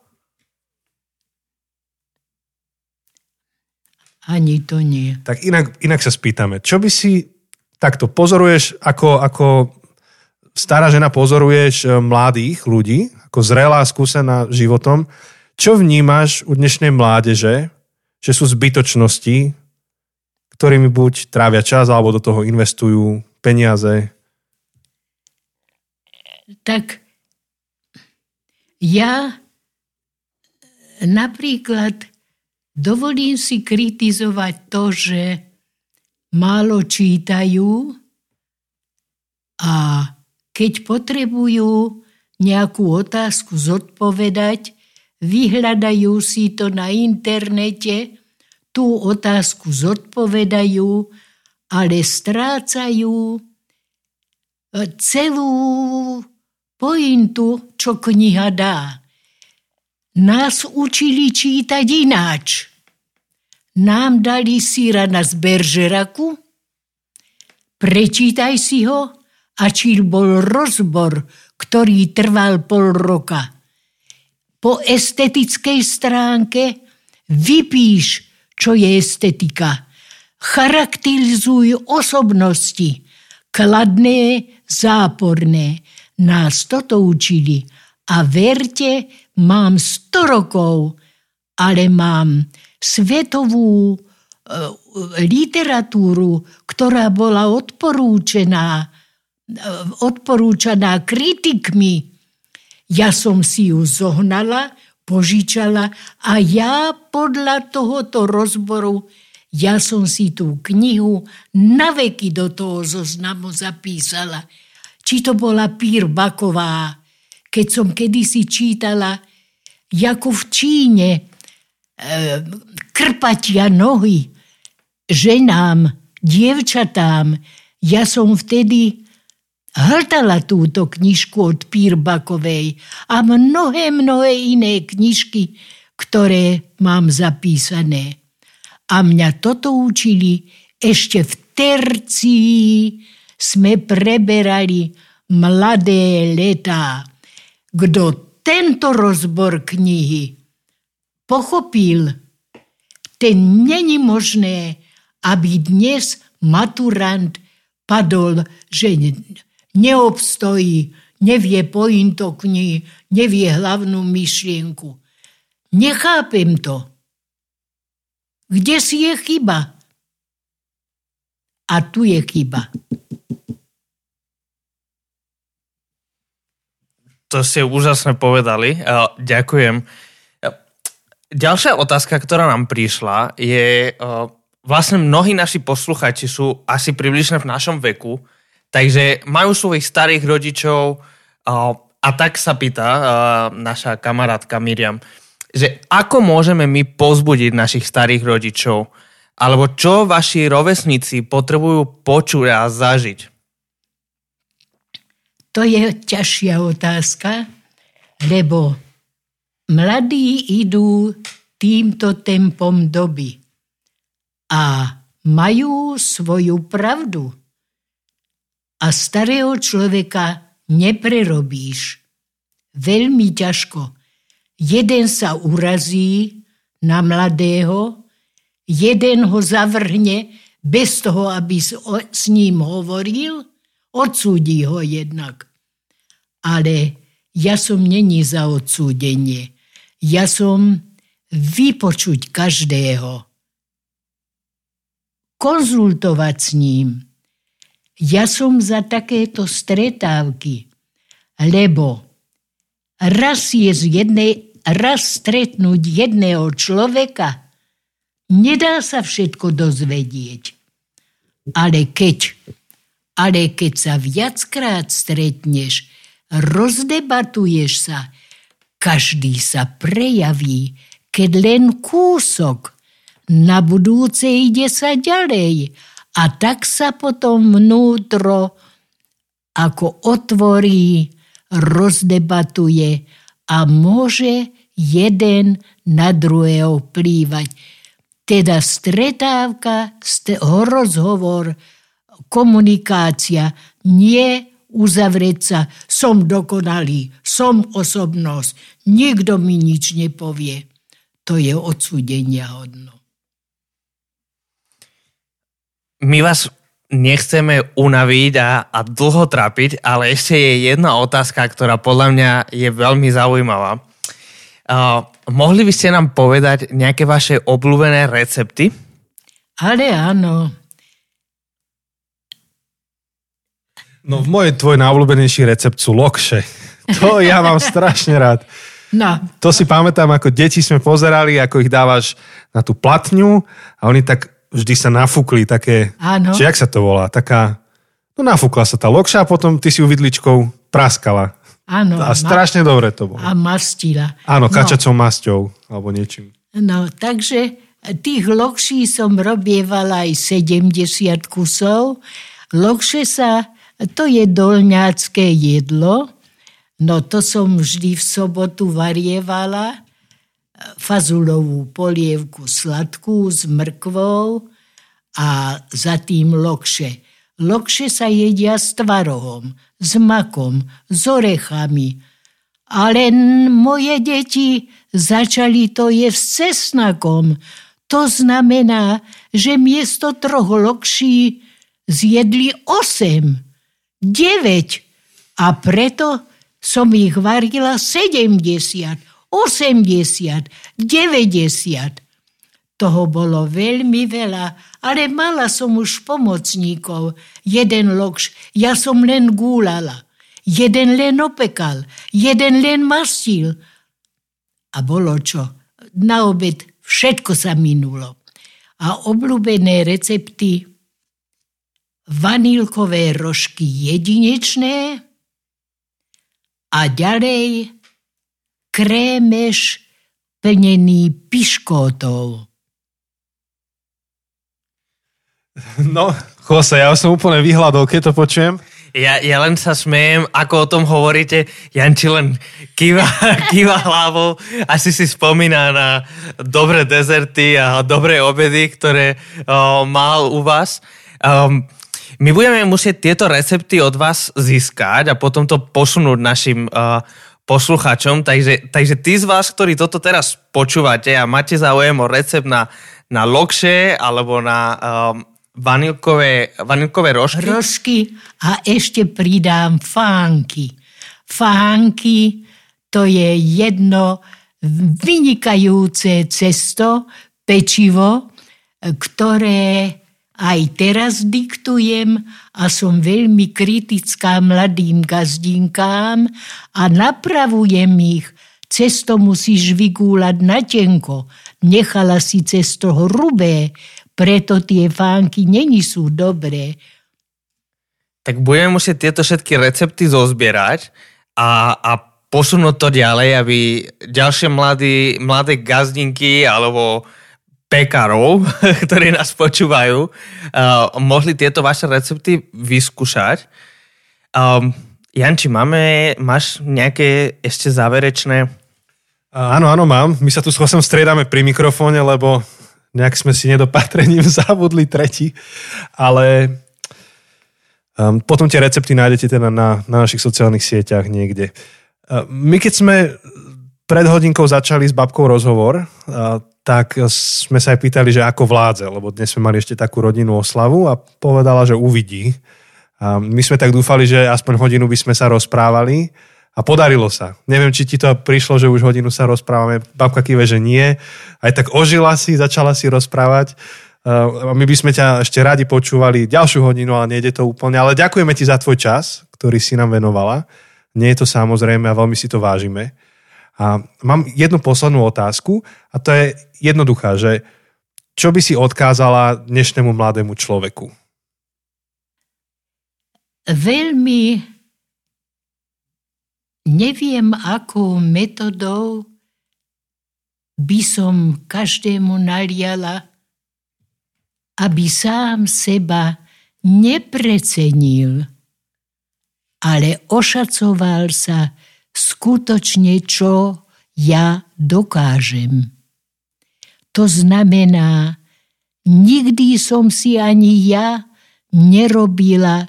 Ani to nie. Tak inak, inak sa spýtame, čo by si takto pozoruješ, ako, ako stará žena pozoruješ e, mladých ľudí, ako zrelá, skúsená životom, čo vnímaš u dnešnej mládeže, že sú zbytočnosti, ktorými buď trávia čas, alebo do toho investujú peniaze, tak ja napríklad dovolím si kritizovať to, že málo čítajú a keď potrebujú nejakú otázku zodpovedať, vyhľadajú si to na internete, tú otázku zodpovedajú, ale strácajú celú pointu, čo kniha dá. Nás učili čítať ináč. Nám dali síra z Beržeraku, prečítaj si ho a čil bol rozbor, ktorý trval pol roka. Po estetickej stránke vypíš, čo je estetika. Charakterizuj osobnosti, kladné, záporné nás toto učili. A verte, mám 100 rokov, ale mám svetovú e, literatúru, ktorá bola odporúčená, e, odporúčaná kritikmi. Ja som si ju zohnala, požičala a ja podľa tohoto rozboru ja som si tú knihu na veky do toho zoznamu zapísala či to bola Pír Baková, keď som kedysi čítala, ako v Číne e, krpatia nohy ženám, dievčatám. Ja som vtedy hltala túto knižku od Pírbakovej a mnohé, mnohé iné knižky, ktoré mám zapísané. A mňa toto učili ešte v tercii sme preberali mladé letá. Kto tento rozbor knihy pochopil, ten není možné, aby dnes maturant padol, že neobstojí, nevie pointo knihy, nevie hlavnú myšlienku. Nechápem to. Kde si je chyba? A tu je chyba. To ste úžasne povedali. Ďakujem. ďalšia otázka, ktorá nám prišla, je... Uh, vlastne mnohí naši posluchači sú asi približne v našom veku, takže majú svojich starých rodičov a tak sa pýta naša kamarátka Miriam, že ako môžeme my pozbudiť našich starých rodičov, alebo čo vaši rovesníci potrebujú počuť a zažiť? To je ťažšia otázka, lebo mladí idú týmto tempom doby a majú svoju pravdu. A starého človeka neprerobíš. Veľmi ťažko. Jeden sa urazí na mladého, jeden ho zavrhne bez toho, aby s ním hovoril, odsúdi ho jednak. Ale ja som není za odsúdenie. Ja som vypočuť každého. Konzultovať s ním. Ja som za takéto stretávky, lebo raz je z jednej, raz stretnúť jedného človeka, nedá sa všetko dozvedieť. Ale keď, ale keď sa viackrát stretneš, rozdebatuješ sa, každý sa prejaví, keď len kúsok. Na budúce ide sa ďalej a tak sa potom vnútro ako otvorí, rozdebatuje a môže jeden na druhého vplývať. Teda stretávka, rozhovor, komunikácia, nie uzavrieť sa, som dokonalý, som osobnosť, nikto mi nič nepovie. To je odsúdenia hodno. my vás nechceme unaviť a, a dlho trapiť, ale ešte je jedna otázka, ktorá podľa mňa je veľmi zaujímavá. Uh, mohli by ste nám povedať nejaké vaše obľúbené recepty? Ale áno. No v môj tvoj najobľúbenejší recept sú lokše. To ja mám strašne rád. No. To si pamätám, ako deti sme pozerali, ako ich dávaš na tú platňu a oni tak vždy sa nafúkli také, Áno. či jak sa to volá, taká, no nafúkla sa tá lokša a potom ty si ju vidličkou praskala. Áno. A strašne ma- dobre to bolo. A mastila. Áno, kačacou no. masťou alebo niečím. No, takže tých lokší som robievala aj 70 kusov. Lokše sa, to je dolňácké jedlo, no to som vždy v sobotu varievala fazulovú polievku sladkú s mrkvou a za tým lokše. Lokše sa jedia s tvarohom, s makom, s orechami. Ale moje deti začali to jesť s cesnakom. To znamená, že miesto troch lokší zjedli osem, deväť. A preto som ich varila sedemdesiat 80, 90. Toho bolo veľmi veľa, ale mala som už pomocníkov. Jeden lokš, ja som len gúlala. Jeden len opekal, jeden len mastil. A bolo čo? Na obed všetko sa minulo. A obľúbené recepty vanilkové rožky jedinečné a ďalej krémeš plnený piškótov. No, Jose, ja som úplne vyhľadol, keď to počujem. Ja, ja len sa smejem, ako o tom hovoríte. Janči len kýva, kýva hlavou. Asi si spomína na dobré dezerty a dobré obedy, ktoré o, mal u vás. Um, my budeme musieť tieto recepty od vás získať a potom to posunúť našim uh, posluchačom, takže, takže tí z vás, ktorí toto teraz počúvate a máte záujem o recept na, na lokše alebo na um, vanilkové, vanilkové rožky. Rožky a ešte pridám fánky. Fánky to je jedno vynikajúce cesto, pečivo, ktoré aj teraz diktujem a som veľmi kritická mladým gazdinkám a napravujem ich cesto musíš vygúľať na tenko. Nechala si cesto hrubé, preto tie fánky není sú dobré. Tak budeme musieť tieto všetky recepty zozbierať a, a posunúť to ďalej, aby ďalšie mladí, mladé gazdinky alebo pekárov, ktorí nás počúvajú, uh, mohli tieto vaše recepty vyskúšať. Um, Janči, máme, máš nejaké ešte záverečné? Áno, áno, mám. My sa tu s Chosem striedame pri mikrofóne, lebo nejak sme si nedopatrením zabudli tretí. Ale um, potom tie recepty nájdete teda na, na našich sociálnych sieťach niekde. Uh, my keď sme pred hodinkou začali s babkou rozhovor, tak sme sa aj pýtali, že ako vládze, lebo dnes sme mali ešte takú rodinnú oslavu a povedala, že uvidí. A my sme tak dúfali, že aspoň hodinu by sme sa rozprávali a podarilo sa. Neviem, či ti to prišlo, že už hodinu sa rozprávame. Babka kýve, že nie. Aj tak ožila si, začala si rozprávať. My by sme ťa ešte radi počúvali ďalšiu hodinu, ale nejde to úplne. Ale ďakujeme ti za tvoj čas, ktorý si nám venovala. Nie je to samozrejme a veľmi si to vážime. A mám jednu poslednú otázku a to je jednoduchá, že čo by si odkázala dnešnému mladému človeku? veľmi neviem, akou metodou by som každému naliala, aby sám seba neprecenil, ale ošacoval sa skutočne, čo ja dokážem. To znamená, nikdy som si ani ja nerobila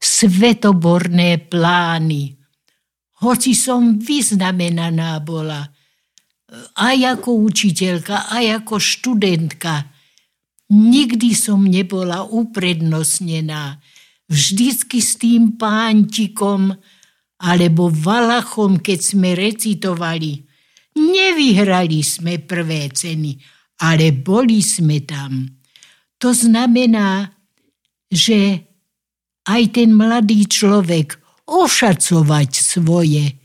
svetoborné plány. Hoci som vyznamenaná bola, aj ako učiteľka, aj ako študentka, nikdy som nebola uprednostnená. Vždycky s tým pántikom alebo valachom, keď sme recitovali. Nevyhrali sme prvé ceny, ale boli sme tam. To znamená, že aj ten mladý človek ošacovať svoje.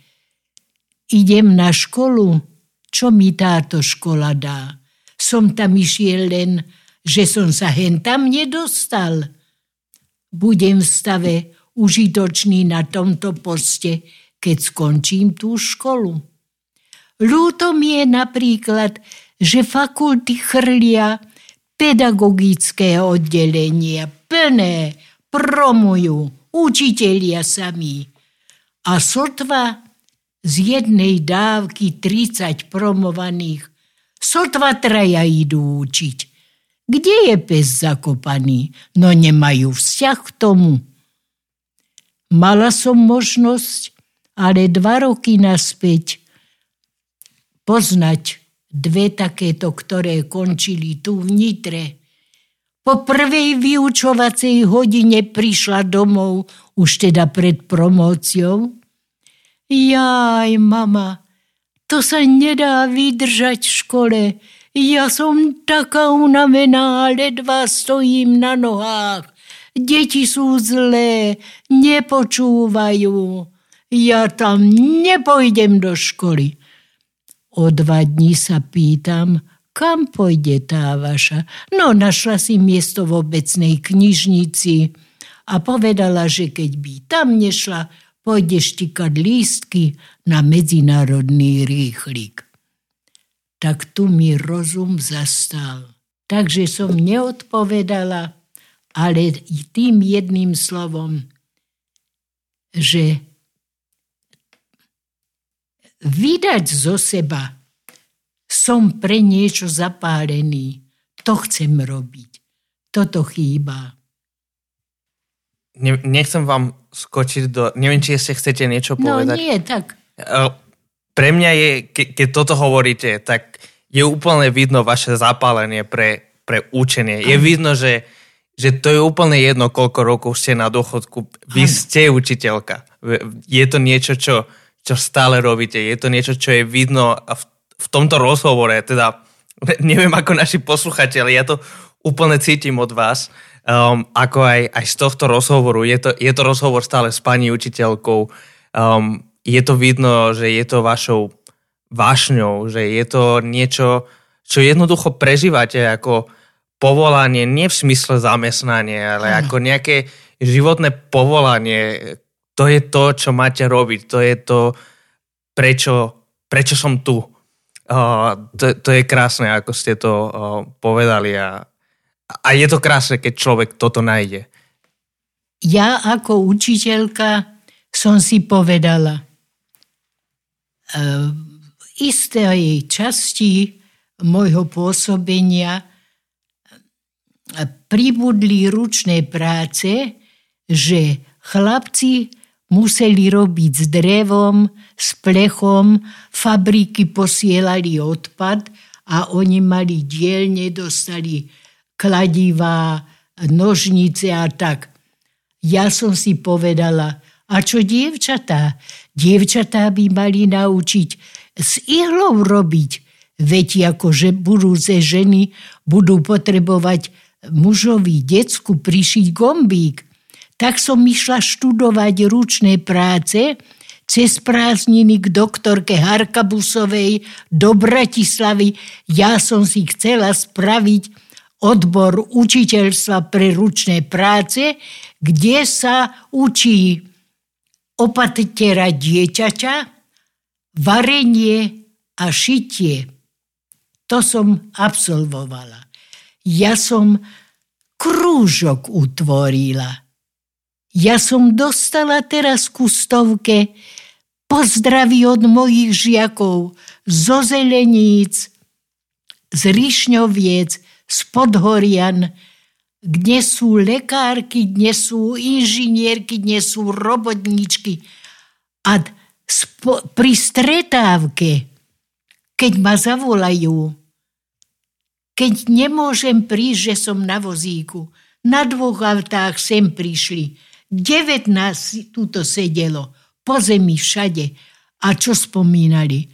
Idem na školu, čo mi táto škola dá? Som tam išiel len, že som sa hen tam nedostal. Budem v stave užitočný na tomto poste, keď skončím tú školu. Ľúto mi je napríklad, že fakulty chrlia pedagogické oddelenia plné promujú učitelia sami. A sotva z jednej dávky 30 promovaných, sotva traja idú učiť. Kde je pes zakopaný? No nemajú vzťah k tomu. Mala som možnosť, ale dva roky naspäť, poznať dve takéto, ktoré končili tu v Nitre. Po prvej vyučovacej hodine prišla domov, už teda pred promóciou. Jaj, mama, to sa nedá vydržať v škole. Ja som taká unavená, ledva stojím na nohách. Deti sú zlé, nepočúvajú. Ja tam nepojdem do školy. O dva dní sa pýtam, kam pôjde tá vaša? No, našla si miesto v obecnej knižnici a povedala, že keď by tam nešla, pôjde štikať lístky na medzinárodný rýchlik. Tak tu mi rozum zastal. Takže som neodpovedala, ale tým jedným slovom, že vydať zo seba som pre niečo zapálený. To chcem robiť. Toto chýba. Ne, nechcem vám skočiť do... Neviem, či ešte chcete niečo no, povedať. No nie, tak... E, pre mňa je, ke, keď toto hovoríte, tak je úplne vidno vaše zapálenie pre, pre učenie. Je vidno, že, že to je úplne jedno, koľko rokov ste na dôchodku. Vy ste učiteľka. Je to niečo, čo, čo stále robíte. Je to niečo, čo je vidno v v tomto rozhovore, teda neviem ako naši posluchateľi, ja to úplne cítim od vás, um, ako aj, aj z tohto rozhovoru. Je to, je to rozhovor stále s pani učiteľkou. Um, je to vidno, že je to vašou vášňou, že je to niečo, čo jednoducho prežívate ako povolanie, nie v smysle zamestnanie, ale hmm. ako nejaké životné povolanie. To je to, čo máte robiť. To je to, prečo, prečo som tu. Uh, to, to je krásne, ako ste to uh, povedali a, a je to krásne, keď človek toto nájde. Ja ako učiteľka som si povedala, uh, istej časti môjho pôsobenia pribudli ručné práce, že chlapci museli robiť s drevom, s plechom, fabriky posielali odpad a oni mali dielne, dostali kladivá, nožnice a tak. Ja som si povedala, a čo dievčatá? Dievčatá by mali naučiť s ihlou robiť, veď akože budúce ženy budú potrebovať mužovi decku prišiť gombík tak som išla študovať ručné práce cez prázdniny k doktorke Harkabusovej do Bratislavy. Ja som si chcela spraviť odbor učiteľstva pre ručné práce, kde sa učí opaterať dieťaťa, varenie a šitie. To som absolvovala. Ja som krúžok utvorila – ja som dostala teraz ku stovke pozdraví od mojich žiakov zo Zeleníc, z Rišňoviec, z Podhorian, kde sú lekárky, kde sú inžinierky, kde sú robotníčky. A pri stretávke, keď ma zavolajú, keď nemôžem prísť, že som na vozíku, na dvoch autách sem prišli, 19 túto sedelo, po zemi všade. A čo spomínali?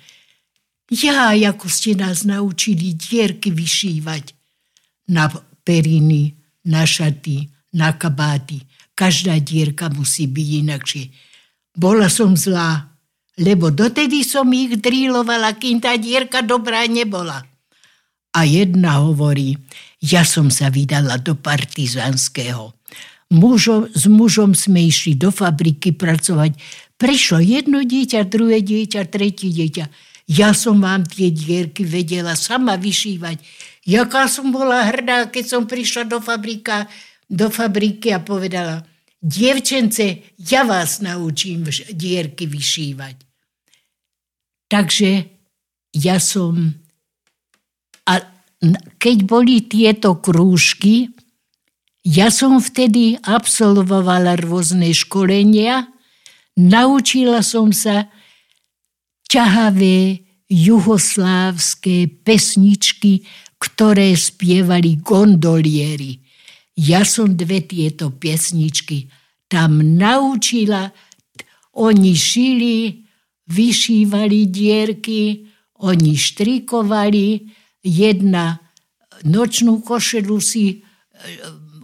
Ja, ako ste nás naučili dierky vyšívať na periny, na šaty, na kabáty. Každá dierka musí byť inakšie. Bola som zlá, lebo dotedy som ich drílovala, kým tá dierka dobrá nebola. A jedna hovorí, ja som sa vydala do partizanského mužom, s mužom sme išli do fabriky pracovať. Prišlo jedno dieťa, druhé dieťa, tretie dieťa. Ja som vám tie dierky vedela sama vyšívať. Jaká som bola hrdá, keď som prišla do, fabrika, do fabriky a povedala, dievčence, ja vás naučím dierky vyšívať. Takže ja som... A keď boli tieto krúžky, ja som vtedy absolvovala rôzne školenia, naučila som sa ťahavé juhoslávské pesničky, ktoré spievali gondolieri. Ja som dve tieto pesničky tam naučila. Oni šili, vyšívali dierky, oni štrikovali. Jedna nočnú košelu si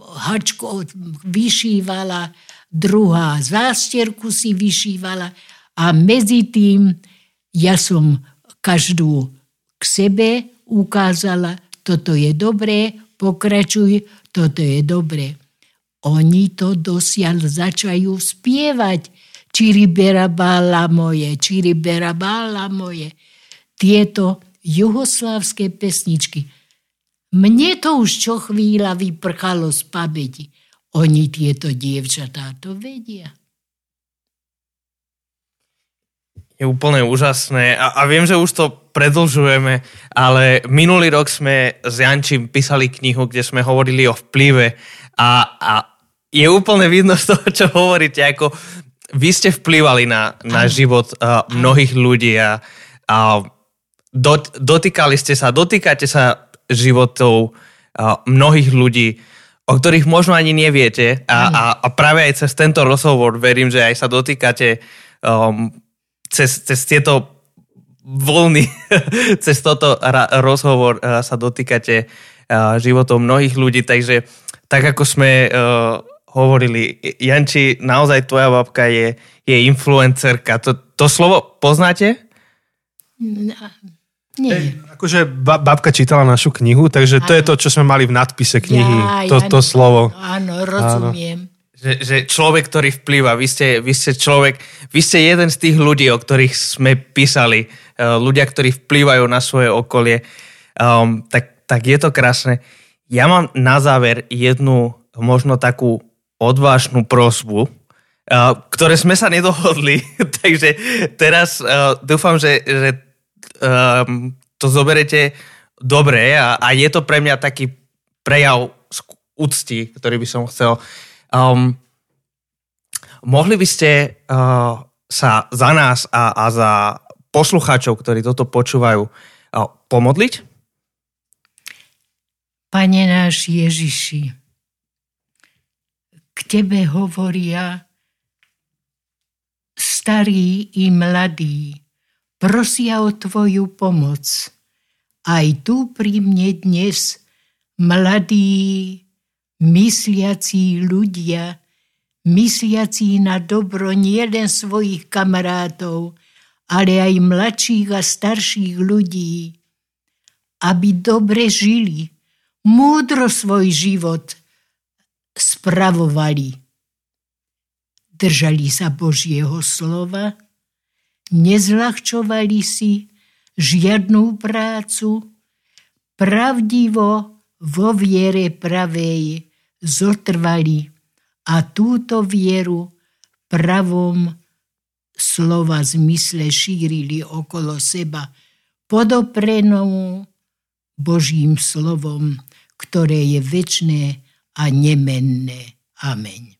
hačko vyšívala, druhá zástierku si vyšívala a medzi tým ja som každú k sebe ukázala, toto je dobré, pokračuj, toto je dobré. Oni to dosiaľ začajú spievať. Čiribera bála moje, čiribera bála moje. Tieto juhoslávské pesničky mne to už čo chvíľa vyprchalo z pamäti. Oni tieto dievčatá to vedia. Je úplne úžasné a, a viem, že už to predlžujeme, ale minulý rok sme s Jančím písali knihu, kde sme hovorili o vplyve a, a je úplne vidno z toho, čo hovoríte, ako vy ste vplyvali na, na život uh, mnohých ľudí a, a dot, dotýkali ste sa, dotýkate sa životov mnohých ľudí, o ktorých možno ani neviete a, a, a práve aj cez tento rozhovor verím, že aj sa dotýkate um, cez, cez tieto voľny, cez toto ra- rozhovor uh, sa dotýkate uh, životov mnohých ľudí, takže tak ako sme uh, hovorili, Janči, naozaj tvoja babka je, je influencerka. To, to slovo poznáte? Nie. Ej, akože babka čítala našu knihu, takže to je to, čo sme mali v nadpise knihy, Ja, to, ja- to slovo. Áno, rozumiem. Že, že človek, ktorý vplýva, vy ste, vy ste človek, vy ste jeden z tých ľudí, o ktorých sme písali, uh, ľudia, ktorí vplývajú na svoje okolie, um, tak, tak je to krásne. Ja mám na záver jednu možno takú odvážnu prosbu, uh, ktoré sme sa nedohodli, takže teraz uh, dúfam, že, že um, to zoberete dobre a, a je to pre mňa taký prejav úcty, ktorý by som chcel. Um, mohli by ste uh, sa za nás a, a za poslucháčov, ktorí toto počúvajú, uh, pomodliť? Pane náš Ježiši, k Tebe hovoria starí i mladí, prosia o Tvoju pomoc. Aj tu pri mne dnes mladí, mysliací ľudia, mysliací na dobro nielen svojich kamarátov, ale aj mladších a starších ľudí, aby dobre žili, múdro svoj život spravovali. Držali sa Božieho slova, nezľahčovali si žiadnu prácu, pravdivo vo viere pravej zotrvali a túto vieru pravom slova zmysle šírili okolo seba podoprenou Božím slovom, ktoré je väčné a nemenné. Amen.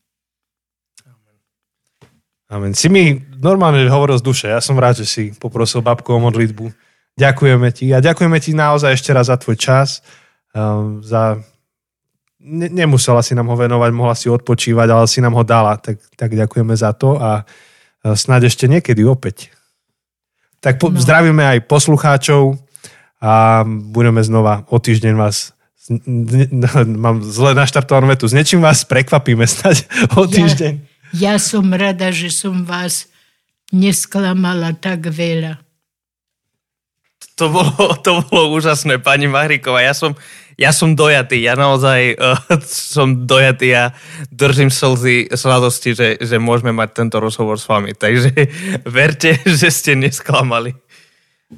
Amen. Si mi normálne hovoril z duše. Ja som rád, že si poprosil babku o modlitbu. Ďakujeme ti a ďakujeme ti naozaj ešte raz za tvoj čas. Um, za... Ne, nemusela si nám ho venovať, mohla si odpočívať, ale si nám ho dala. Tak, tak ďakujeme za to a a snáď ešte niekedy opäť. Tak po, no. zdravíme aj poslucháčov a budeme znova o týždeň vás ne, mám zle naštartovanú vetu. S niečím vás prekvapíme snáď o týždeň. Ja, ja som rada, že som vás nesklamala tak veľa. To bolo, to bolo úžasné, pani Mahríková. Ja som, ja som dojatý, ja naozaj uh, som dojatý a držím slzy z radosti, že, že môžeme mať tento rozhovor s vami. Takže verte, že ste nesklamali.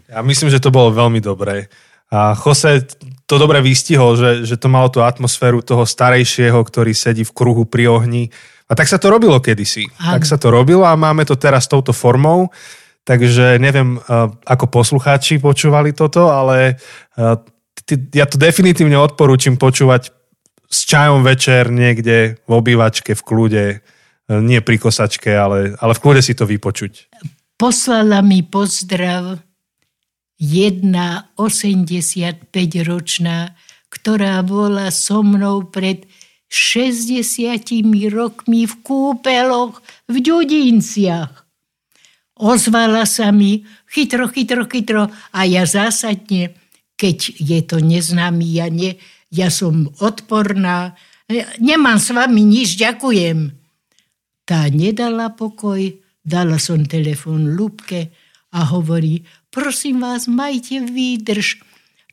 Ja myslím, že to bolo veľmi dobré. A Jose to dobre vystihol, že, že to malo tú atmosféru toho starejšieho, ktorý sedí v kruhu pri ohni. A tak sa to robilo kedysi. Ano. Tak sa to robilo a máme to teraz touto formou. Takže neviem, ako poslucháči počúvali toto, ale ja to definitívne odporúčam počúvať s čajom večer niekde v obývačke, v kľude, nie pri kosačke, ale, ale v kľude si to vypočuť. Poslala mi pozdrav jedna 85-ročná, ktorá bola so mnou pred 60 rokmi v kúpeloch v Ďudinciach. Ozvala sa mi chytro, chytro, chytro a ja zásadne, keď je to neznámy, ja, ne, ja som odporná, nemám s vami nič, ďakujem. Tá nedala pokoj, dala som telefon Lúbke a hovorí, prosím vás, majte výdrž.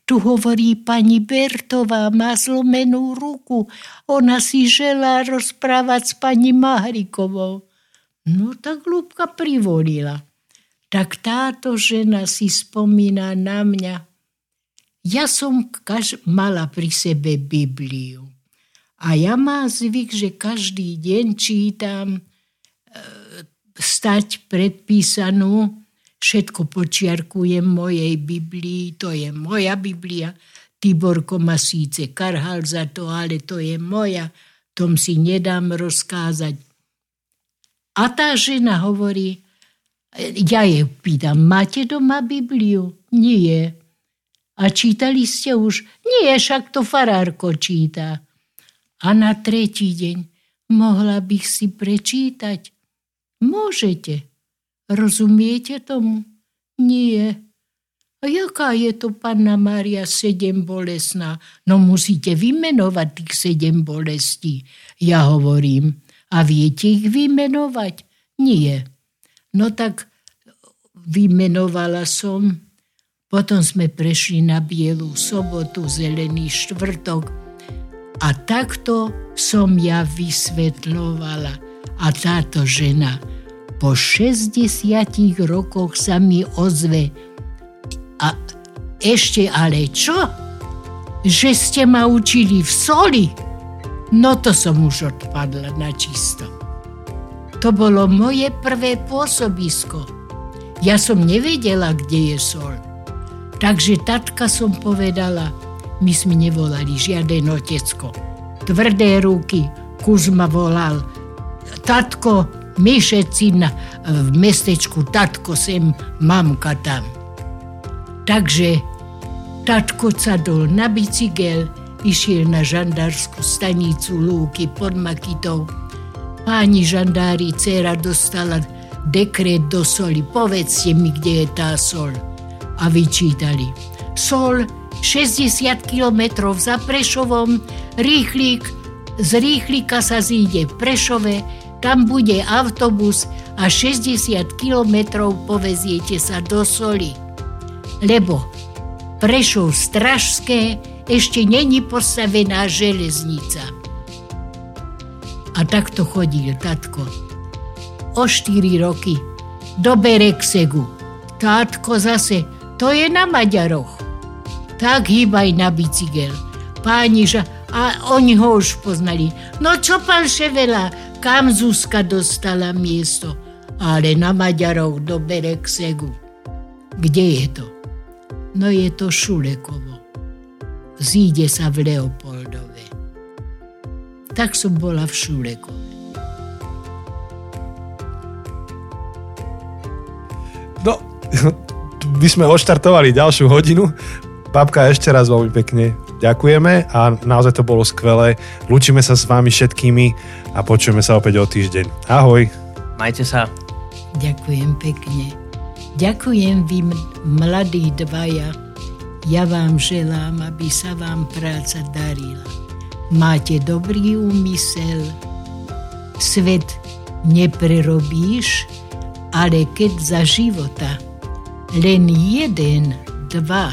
Tu hovorí pani Bertová, má zlomenú ruku. Ona si želá rozprávať s pani Mahrikovou. No tak Lúbka privolila. Tak táto žena si spomína na mňa. Ja som kaž- mala pri sebe Bibliu. A ja mám zvyk, že každý deň čítam e, stať predpísanú, všetko počiarkujem mojej Biblii, to je moja Biblia. Tiborko ma síce karhal za to, ale to je moja, tom si nedám rozkázať. A tá žena hovorí, ja je pýtam, máte doma Bibliu? Nie. A čítali ste už? Nie, však to farárko číta. A na tretí deň, mohla bych si prečítať? Môžete. Rozumiete tomu? Nie. A jaká je to Panna Mária sedem bolesná? No musíte vymenovať tých sedem bolestí. Ja hovorím, a viete ich vymenovať? Nie. No tak vymenovala som Potom sme prešli na bielú sobotu, zelený štvrtok a takto som ja vysvetľovala. A táto žena po 60 rokoch sa mi ozve. A ešte ale čo? Že ste ma učili v soli? No to som už odpadla na čisto. To bolo moje prvé pôsobisko. Ja som nevedela, kde je sol. Takže tatka som povedala, my sme nevolali žiaden otecko. Tvrdé ruky, Kuzma volal, tatko, na, v mestečku, tatko sem, mamka tam. Takže tatko dol na bicykel, išiel na žandárskú stanicu Lúky pod Makitou. Páni žandári, dcera dostala dekret do soli. Povedzte mi, kde je tá sol a vyčítali. Sol 60 km za Prešovom, rýchlík, z rýchlíka sa zíde v Prešove, tam bude autobus a 60 km poveziete sa do Soli. Lebo Prešov Stražské ešte není postavená železnica. A takto chodil tatko. O 4 roky do Bereksegu. Tátko zase to je na Maďaroch. Tak hýbaj na bicykel. Páni. A oni ho už poznali. No čo, pán Ševela, kam Zuzka dostala miesto? Ale na Maďarov do Bereksegu. Kde je to? No je to Šulekovo. Zíde sa v Leopoldove. Tak som bola v Šulekove. No, by sme odštartovali ďalšiu hodinu. Babka, ešte raz veľmi pekne ďakujeme a naozaj to bolo skvelé. Lúčime sa s vami všetkými a počujeme sa opäť o týždeň. Ahoj. Majte sa. Ďakujem pekne. Ďakujem vy, mladí dvaja. Ja vám želám, aby sa vám práca darila. Máte dobrý úmysel. Svet neprerobíš, ale keď za života len jeden, dva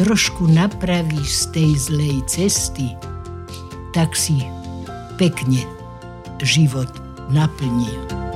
trošku napravíš z tej zlej cesty, tak si pekne život naplnil.